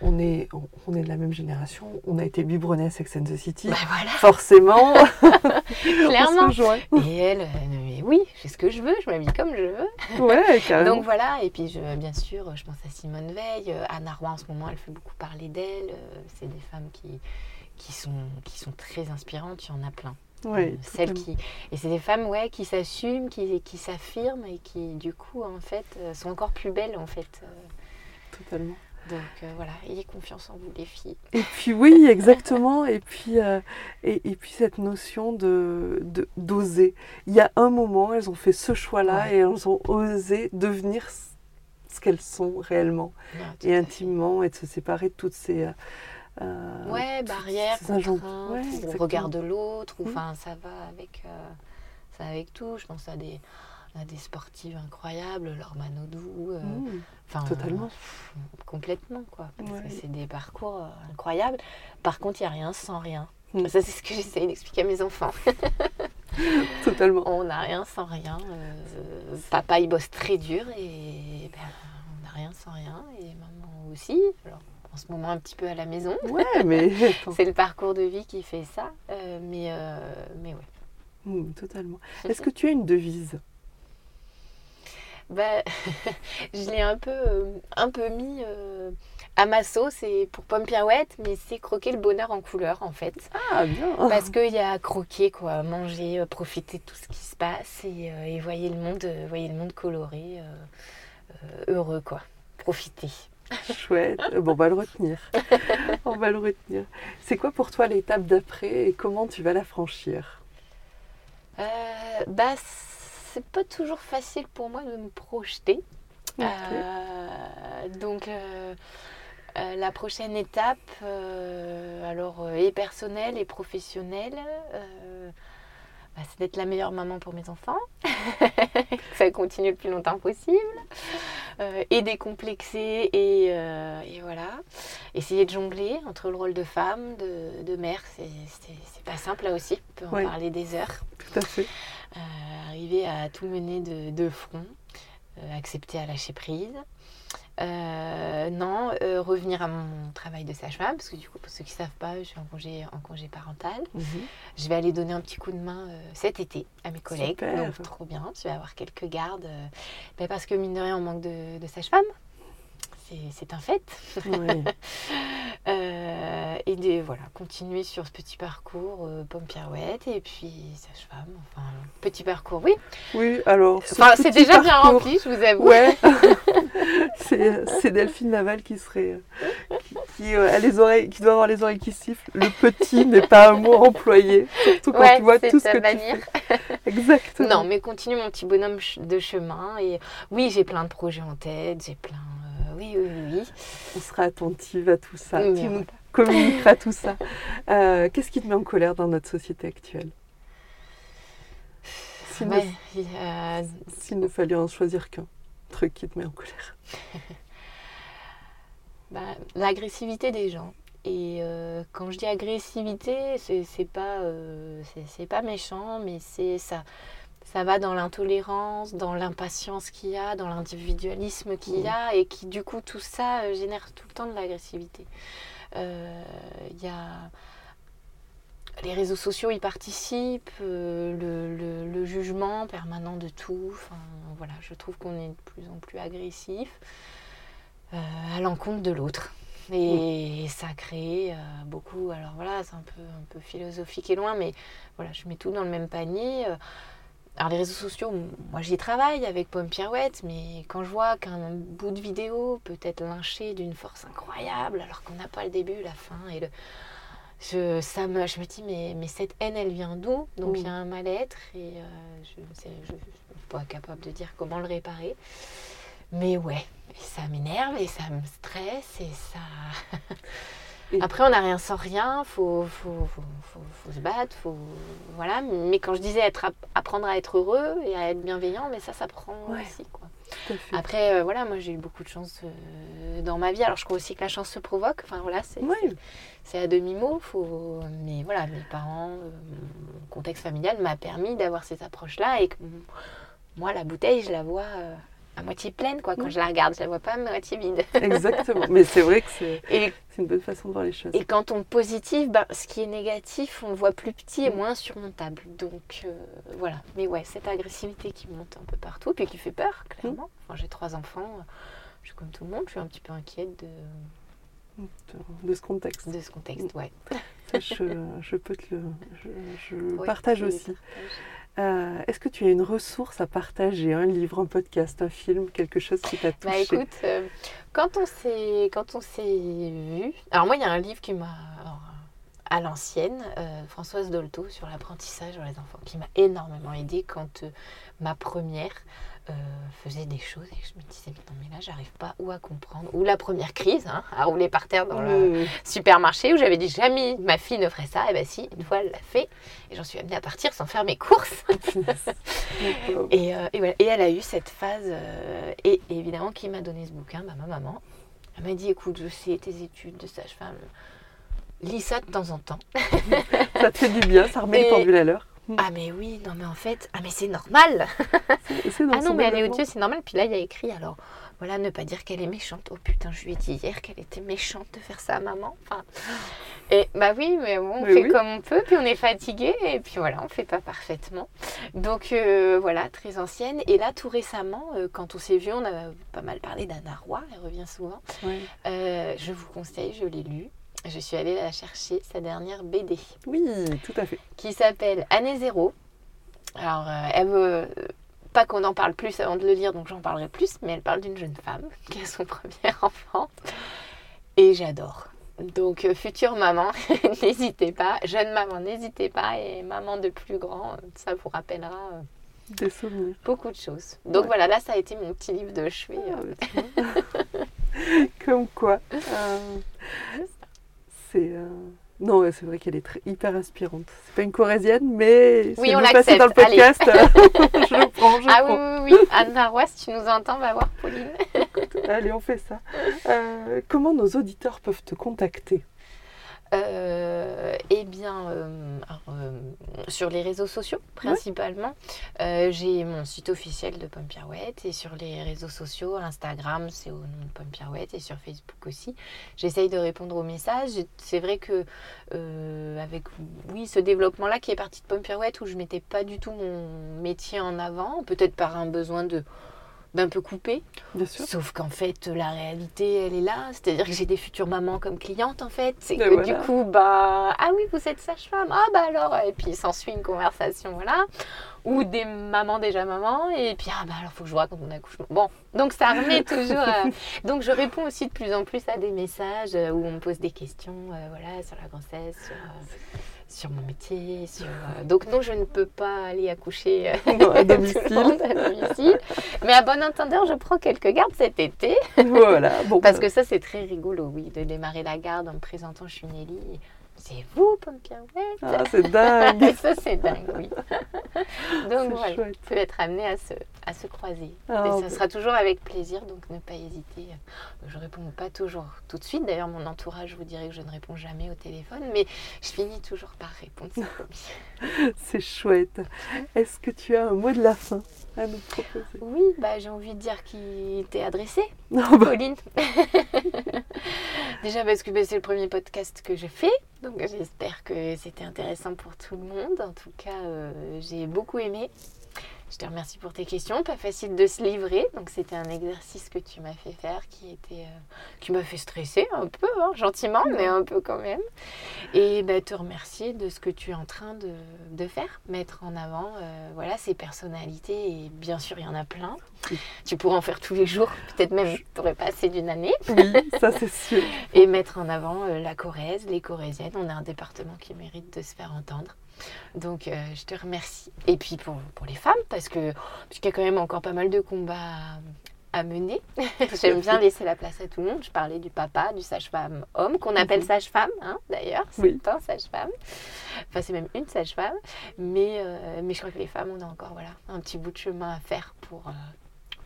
Speaker 1: On est, on, on est de la même génération. On a été biberonnés à Sex and the City.
Speaker 2: Voilà,
Speaker 1: Forcément, [laughs]
Speaker 2: clairement.
Speaker 1: on se rejoint.
Speaker 2: Et elle, euh, mais oui, je fais ce que je veux, je m'habille comme je veux.
Speaker 1: Ouais, [laughs] carrément.
Speaker 2: Donc voilà, et puis je, bien sûr, je pense à Simone Veil, euh, Anna Roy en ce moment, elle fait beaucoup parler d'elle. euh, C'est des femmes qui, qui, sont, qui sont très inspirantes, il y en a plein.
Speaker 1: Ouais,
Speaker 2: Euh, celles qui, et c'est des femmes ouais, qui s'assument, qui, qui s'affirment et qui du coup en fait euh, sont encore plus belles en fait. euh.
Speaker 1: Totalement.
Speaker 2: Donc euh, voilà, ayez confiance en vous les filles.
Speaker 1: Et puis oui, [laughs] exactement. Et puis, euh, et, et puis cette notion de de- d'oser. Il y a un moment, elles ont fait ce choix-là
Speaker 2: Ouais.
Speaker 1: et elles ont osé devenir ce- qu'elles sont réellement
Speaker 2: Non,
Speaker 1: et intimement et de se séparer de toutes ces euh, euh,
Speaker 2: Ouais, barrières, contraintes,
Speaker 1: Ouais,
Speaker 2: ou regard de l'autre, ou
Speaker 1: Mhm.
Speaker 2: enfin ça va avec, euh, ça va avec tout. Je pense à des, à des sportives incroyables, Laure Manodou, euh,
Speaker 1: Mmh,
Speaker 2: enfin,
Speaker 1: totalement.
Speaker 2: pff, complètement quoi. Parce
Speaker 1: Ouais.
Speaker 2: que c'est des parcours euh, incroyables. Par contre, il n'y a rien sans rien.
Speaker 1: Mhm.
Speaker 2: Ça, c'est ce que j'essaye d'expliquer à mes enfants. [laughs]
Speaker 1: totalement.
Speaker 2: On n'a rien sans rien. euh, papa, il bosse très dur et ben, on n'a rien sans rien. Et maman aussi. Alors, en ce moment, un petit peu à la maison.
Speaker 1: Ouais, mais. [laughs]
Speaker 2: C'est le parcours de vie qui fait ça. euh, mais, euh, mais ouais.
Speaker 1: Mmh, totalement. Est-ce que tu as une devise?
Speaker 2: Bah, [laughs] je l'ai un peu, euh, un peu mis euh, à ma sauce et pour pomme pirouette, mais c'est croquer le bonheur en couleur en fait.
Speaker 1: Ah bien.
Speaker 2: Parce qu'il y a croquer, quoi, manger, euh, profiter de tout ce qui se passe et, euh, et voyez, le monde, voyez le monde coloré, heureux quoi. Profiter.
Speaker 1: Chouette. Bon, on va le retenir. [laughs] on va le retenir. C'est quoi pour toi l'étape d'après et comment tu vas la franchir?
Speaker 2: Bah, c'est pas toujours facile pour moi de me projeter. Euh, donc, euh, euh, la prochaine étape, alors, et personnelle et professionnelle, bah, c'est d'être la meilleure maman pour mes enfants. [laughs] ça continue le plus longtemps possible. Et décomplexer et, et voilà. Essayer de jongler entre le rôle de femme, de, de mère, c'est pas simple là aussi. On peut en
Speaker 1: Ouais.
Speaker 2: parler des heures.
Speaker 1: Tout à fait.
Speaker 2: Euh, arriver à tout mener de, de front, euh, accepter à lâcher prise. Euh, non, euh, revenir à mon travail de sage-femme, parce que du coup, pour ceux qui ne savent pas, je suis en congé, en congé parental.
Speaker 1: Mhm.
Speaker 2: Je vais aller donner un petit coup de main euh, cet été à mes collègues.
Speaker 1: Super.
Speaker 2: Donc, trop bien. Je vais avoir quelques gardes. ben, parce que, mine de rien, on manque de, de sage-femme. C'est- un fait.
Speaker 1: Ouais. [laughs]
Speaker 2: Euh, et de, voilà, continuer sur ce petit parcours, euh, pomme pirouette, et puis sage-femme. Enfin, petit parcours, oui.
Speaker 1: Oui, alors.
Speaker 2: Enfin, c'est déjà bien rempli, je vous avoue.
Speaker 1: Ouais. [laughs] [laughs] c'est Delphine Laval qui serait. Qui, qui, euh, a les oreilles, qui doit avoir les oreilles qui sifflent. Le petit n'est pas un mot employé. Surtout quand
Speaker 2: Ouais,
Speaker 1: tu vois tout ce que tu
Speaker 2: manière.
Speaker 1: fais. Exactement.
Speaker 2: Non, mais continue mon petit bonhomme de chemin. Et oui, j'ai plein de projets en tête, j'ai plein. Euh, oui, oui, oui. oui.
Speaker 1: On sera attentive à tout ça.
Speaker 2: Mais
Speaker 1: tu nous communiqueras tout ça. [laughs] Euh, Qu'est-ce qui te met en colère dans notre société actuelle? S'il
Speaker 2: Ouais, a-
Speaker 1: s'il ne fallait en choisir qu'un truc qui te met en colère. [laughs]
Speaker 2: bah, L'agressivité des gens. Et euh, quand je dis agressivité, c'est pas, euh, c'est pas méchant, mais c'est ça, ça va dans l'intolérance, dans l'impatience qu'il y a, dans l'individualisme qu'il y a, et qui du coup tout ça euh, génère tout le temps de l'agressivité. Il y a les réseaux sociaux y participent, le, le, jugement permanent de tout. Enfin, voilà, je trouve qu'on est de plus en plus agressif à l'encontre de l'autre. Et ça crée euh, beaucoup. Alors voilà, c'est un peu, un peu philosophique et loin, mais voilà, je mets tout dans le même panier. Alors les réseaux sociaux, moi j'y travaille avec Pomme Pirouette, mais quand je vois qu'un bout de vidéo peut être lynché d'une force incroyable, alors qu'on n'a pas le début, la fin et le. Je, ça me, je me dis, mais, mais cette haine, elle vient d'où? Donc il y a un mal-être et euh, je ne suis pas capable de dire comment le réparer. Mais ouais, ça m'énerve et ça me stresse et ça. [laughs] Après, on n'a rien sans rien, faut, faut, faut, faut, se battre, faut voilà. Mais quand je disais être, apprendre à être heureux et à être bienveillant, mais ça, ça prend aussi quoi. Après, euh, voilà, moi j'ai eu beaucoup de chance euh, dans ma vie. Alors je crois aussi que la chance se provoque. Enfin voilà, c'est c'est à demi mot. Faut... Mais voilà, mes parents, euh, mon contexte familial m'a permis d'avoir ces approches là et que moi la bouteille, je la vois à moitié pleine, quoi. Quand je la regarde, je la vois pas à moitié vide. [laughs] [laughs]
Speaker 1: Exactement. Mais c'est vrai que c'est une bonne façon de voir les choses.
Speaker 2: Et quand on positive, ben, ce qui est négatif, on le voit plus petit et mm. moins surmontable. Donc euh, voilà. Mais ouais, cette agressivité qui monte un peu partout, puis qui fait peur, clairement. Mm. J'ai trois enfants. Je suis comme tout le monde. Je suis un petit peu inquiète de
Speaker 1: de ce contexte.
Speaker 2: De ce contexte, ouais.
Speaker 1: je, je, peux te le. Je, [laughs] partage aussi. Euh, est-ce que tu as une ressource à partager, un livre, un podcast, un film, quelque chose qui t'a
Speaker 2: bah, touché? bah, écoute, euh, quand on s'est quand on s'est vu, alors moi il y a un livre qui m'a à l'ancienne, euh, Françoise Dolto sur l'apprentissage sur les enfants, qui m'a énormément aidée quand ma première euh, faisait des choses et je me disais mais non mais là j'arrive pas ou à comprendre. Ou la première crise hein, à rouler par terre dans le supermarché où j'avais dit jamais ma fille ne ferait ça. Et ben si une fois elle l'a fait. Et j'en suis amenée à partir sans faire mes courses. [laughs] Et, euh, et, voilà. et, elle a eu cette phase euh, et, évidemment qui m'a donné ce bouquin bah, ma maman. Elle m'a dit écoute je sais tes études de sage-femme. Lis ça de temps en temps.
Speaker 1: Ça te fait du bien ça remet les pendules à l'heure
Speaker 2: ah mais oui, non mais en fait, ah mais c'est normal. [laughs] ah non mais elle est au-dessus, c'est normal. Puis là il y a écrit alors, voilà, ne pas dire qu'elle est méchante. Oh putain, je lui ai dit hier qu'elle était méchante de faire ça à maman. Enfin, et bah oui, mais bon, on fait comme on peut, puis on est fatigué, et puis voilà, on fait pas parfaitement. Donc euh, voilà, très ancienne. Et là tout récemment, euh, quand on s'est vu, on a pas mal parlé d'Anna Roy, elle revient souvent. Euh, je vous conseille, je l'ai lu je suis allée la chercher, sa dernière BD.
Speaker 1: Oui, tout à fait.
Speaker 2: Qui s'appelle Année Zéro. Alors, euh, elle veut pas qu'on en parle plus avant de le lire, donc j'en parlerai plus, mais elle parle d'une jeune femme [laughs] qui a son premier [laughs] enfant. Et j'adore. Donc, euh, future maman, [laughs] n'hésitez pas. Jeune maman, n'hésitez pas. Et maman de plus grand, ça vous rappellera. Euh,
Speaker 1: Des souvenirs.
Speaker 2: Beaucoup de choses. Donc voilà, là, ça a été mon petit livre de chevet. Ah,
Speaker 1: Comme quoi. C'est. Euh, non, c'est vrai qu'elle est très, hyper inspirante. C'est pas une corésienne, mais
Speaker 2: oui, on l'accepte.
Speaker 1: dans le podcast, [laughs] [laughs] je le prends. Je
Speaker 2: ah
Speaker 1: prends.
Speaker 2: oui, oui, oui. Anna Roy, si tu nous entends, va voir Pauline.
Speaker 1: allez, on fait ça. Euh, comment nos auditeurs peuvent te contacter?
Speaker 2: Euh, eh bien, euh, euh, sur les réseaux sociaux principalement. j'ai mon site officiel de Pomme Pirouette et sur les réseaux sociaux, Instagram, c'est au nom de Pomme Pirouette et sur Facebook aussi. J'essaye de répondre aux messages. C'est vrai que avec oui ce développement-là qui est parti de Pomme Pirouette où je mettais pas du tout mon métier en avant, peut-être par un besoin de d'un peu coupé.
Speaker 1: Bien sûr.
Speaker 2: Sauf qu'en fait, la réalité, elle est là. C'est-à-dire que j'ai des futures mamans comme clientes, en fait. C'est que du coup, bah, ah oui, vous êtes sage-femme. Ah bah alors, et puis s'ensuit une conversation, voilà. Ou des mamans déjà mamans, et puis ah bah alors, faut que je vois quand mon accouchement. Bon, donc ça remet [laughs] toujours. Donc je réponds aussi de plus en plus à des messages euh, où on me pose des questions, euh, voilà, sur la grossesse, sur. Euh, sur mon métier. Sur, euh, Donc non, je ne peux pas aller accoucher
Speaker 1: euh, [laughs] [laughs] [laughs] à, domicile.
Speaker 2: Mais à bon entendeur, je prends quelques gardes cet été.
Speaker 1: Voilà.
Speaker 2: Bon, Parce bah. que ça, c'est très rigolo, oui, de démarrer la garde en me présentant, je suis Nelly. C'est vous, Pomme Pirouette
Speaker 1: Ah, c'est dingue [laughs]
Speaker 2: Ça, c'est dingue, oui. [laughs] Donc voilà, peut être amené à se, à se croiser.
Speaker 1: Ah,
Speaker 2: et ça sera toujours avec plaisir, donc ne pas hésiter. Je réponds pas toujours tout de suite. D'ailleurs, mon entourage vous dirait que je ne réponds jamais au téléphone, mais je finis toujours par répondre. C'est [laughs]
Speaker 1: chouette. Est-ce que tu as un mot de la fin? À nous proposer
Speaker 2: Oui, bah, j'ai envie de dire qu'il t'est adressé, [laughs]
Speaker 1: Non, bah,
Speaker 2: Pauline. [laughs] Déjà parce que bah, c'est le premier podcast que je fais, donc j'espère que c'était intéressant pour tout le monde. En tout cas, euh, j'ai beaucoup aimé. Je te remercie pour tes questions. Pas facile de se livrer, donc c'était un exercice que tu m'as fait faire qui était, euh, qui m'a fait stresser un peu, hein, gentiment, mais un peu quand même. Et bah, te remercier de ce que tu es en train de, de faire, mettre en avant, euh, voilà, ces personnalités. Et bien sûr, il y en a plein.
Speaker 1: Oui.
Speaker 2: Tu pourrais en faire tous les jours, peut-être même tu n'aurais pas assez d'une année.
Speaker 1: oui, ça c'est sûr. [laughs]
Speaker 2: Et mettre en avant euh, la Corrèze, les Corésiennes. On a un département qui mérite de se faire entendre. Donc euh, je te remercie. Et puis pour, pour les femmes, parce que parce qu'il y a quand même encore pas mal de combats à, mener. [laughs] J'aime bien laisser la place à tout le monde. Je parlais du papa, du sage-femme homme, qu'on appelle
Speaker 1: Mhm.
Speaker 2: sage-femme, hein, d'ailleurs. C'est
Speaker 1: Oui.
Speaker 2: un sage-femme. Enfin, c'est même une sage-femme. Mais, euh, mais je crois que les femmes, on a encore voilà, un petit bout de chemin à faire pour, euh,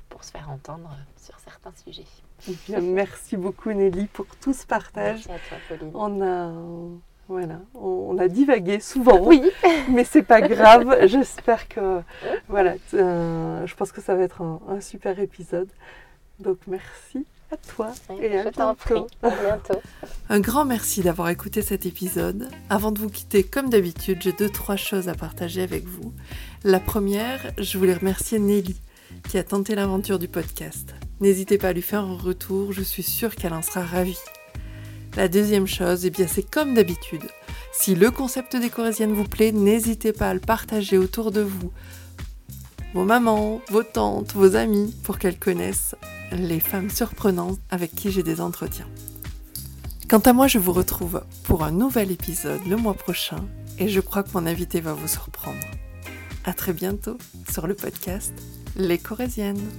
Speaker 2: pour se faire entendre sur certains sujets.
Speaker 1: Eh bien, merci beaucoup Nelly pour tout ce partage.
Speaker 2: Merci à toi, Pauline.
Speaker 1: On a, voilà, on, on a divagué souvent,
Speaker 2: Oui, [laughs]
Speaker 1: mais c'est pas grave. [laughs] J'espère que, voilà, euh, je pense que ça va être un, un super épisode. Donc merci à toi et à
Speaker 2: je t'en prie.
Speaker 1: bientôt.
Speaker 2: À bientôt.
Speaker 1: Un grand merci d'avoir écouté cet épisode. Avant de vous quitter, comme d'habitude, j'ai deux, trois choses à partager avec vous. La première, je voulais remercier Nelly qui a tenté l'aventure du podcast. N'hésitez pas à lui faire un retour, je suis sûre qu'elle en sera ravie. La deuxième chose, eh bien c'est comme d'habitude. Si le concept des Corésiennes vous plaît, n'hésitez pas à le partager autour de vous. Vos mamans, vos tantes, vos amis, pour qu'elles connaissent les femmes surprenantes avec qui j'ai des entretiens. Quant à moi, je vous retrouve pour un nouvel épisode le mois prochain et je crois que mon invité va vous surprendre. À très bientôt sur le podcast Les Corésiennes.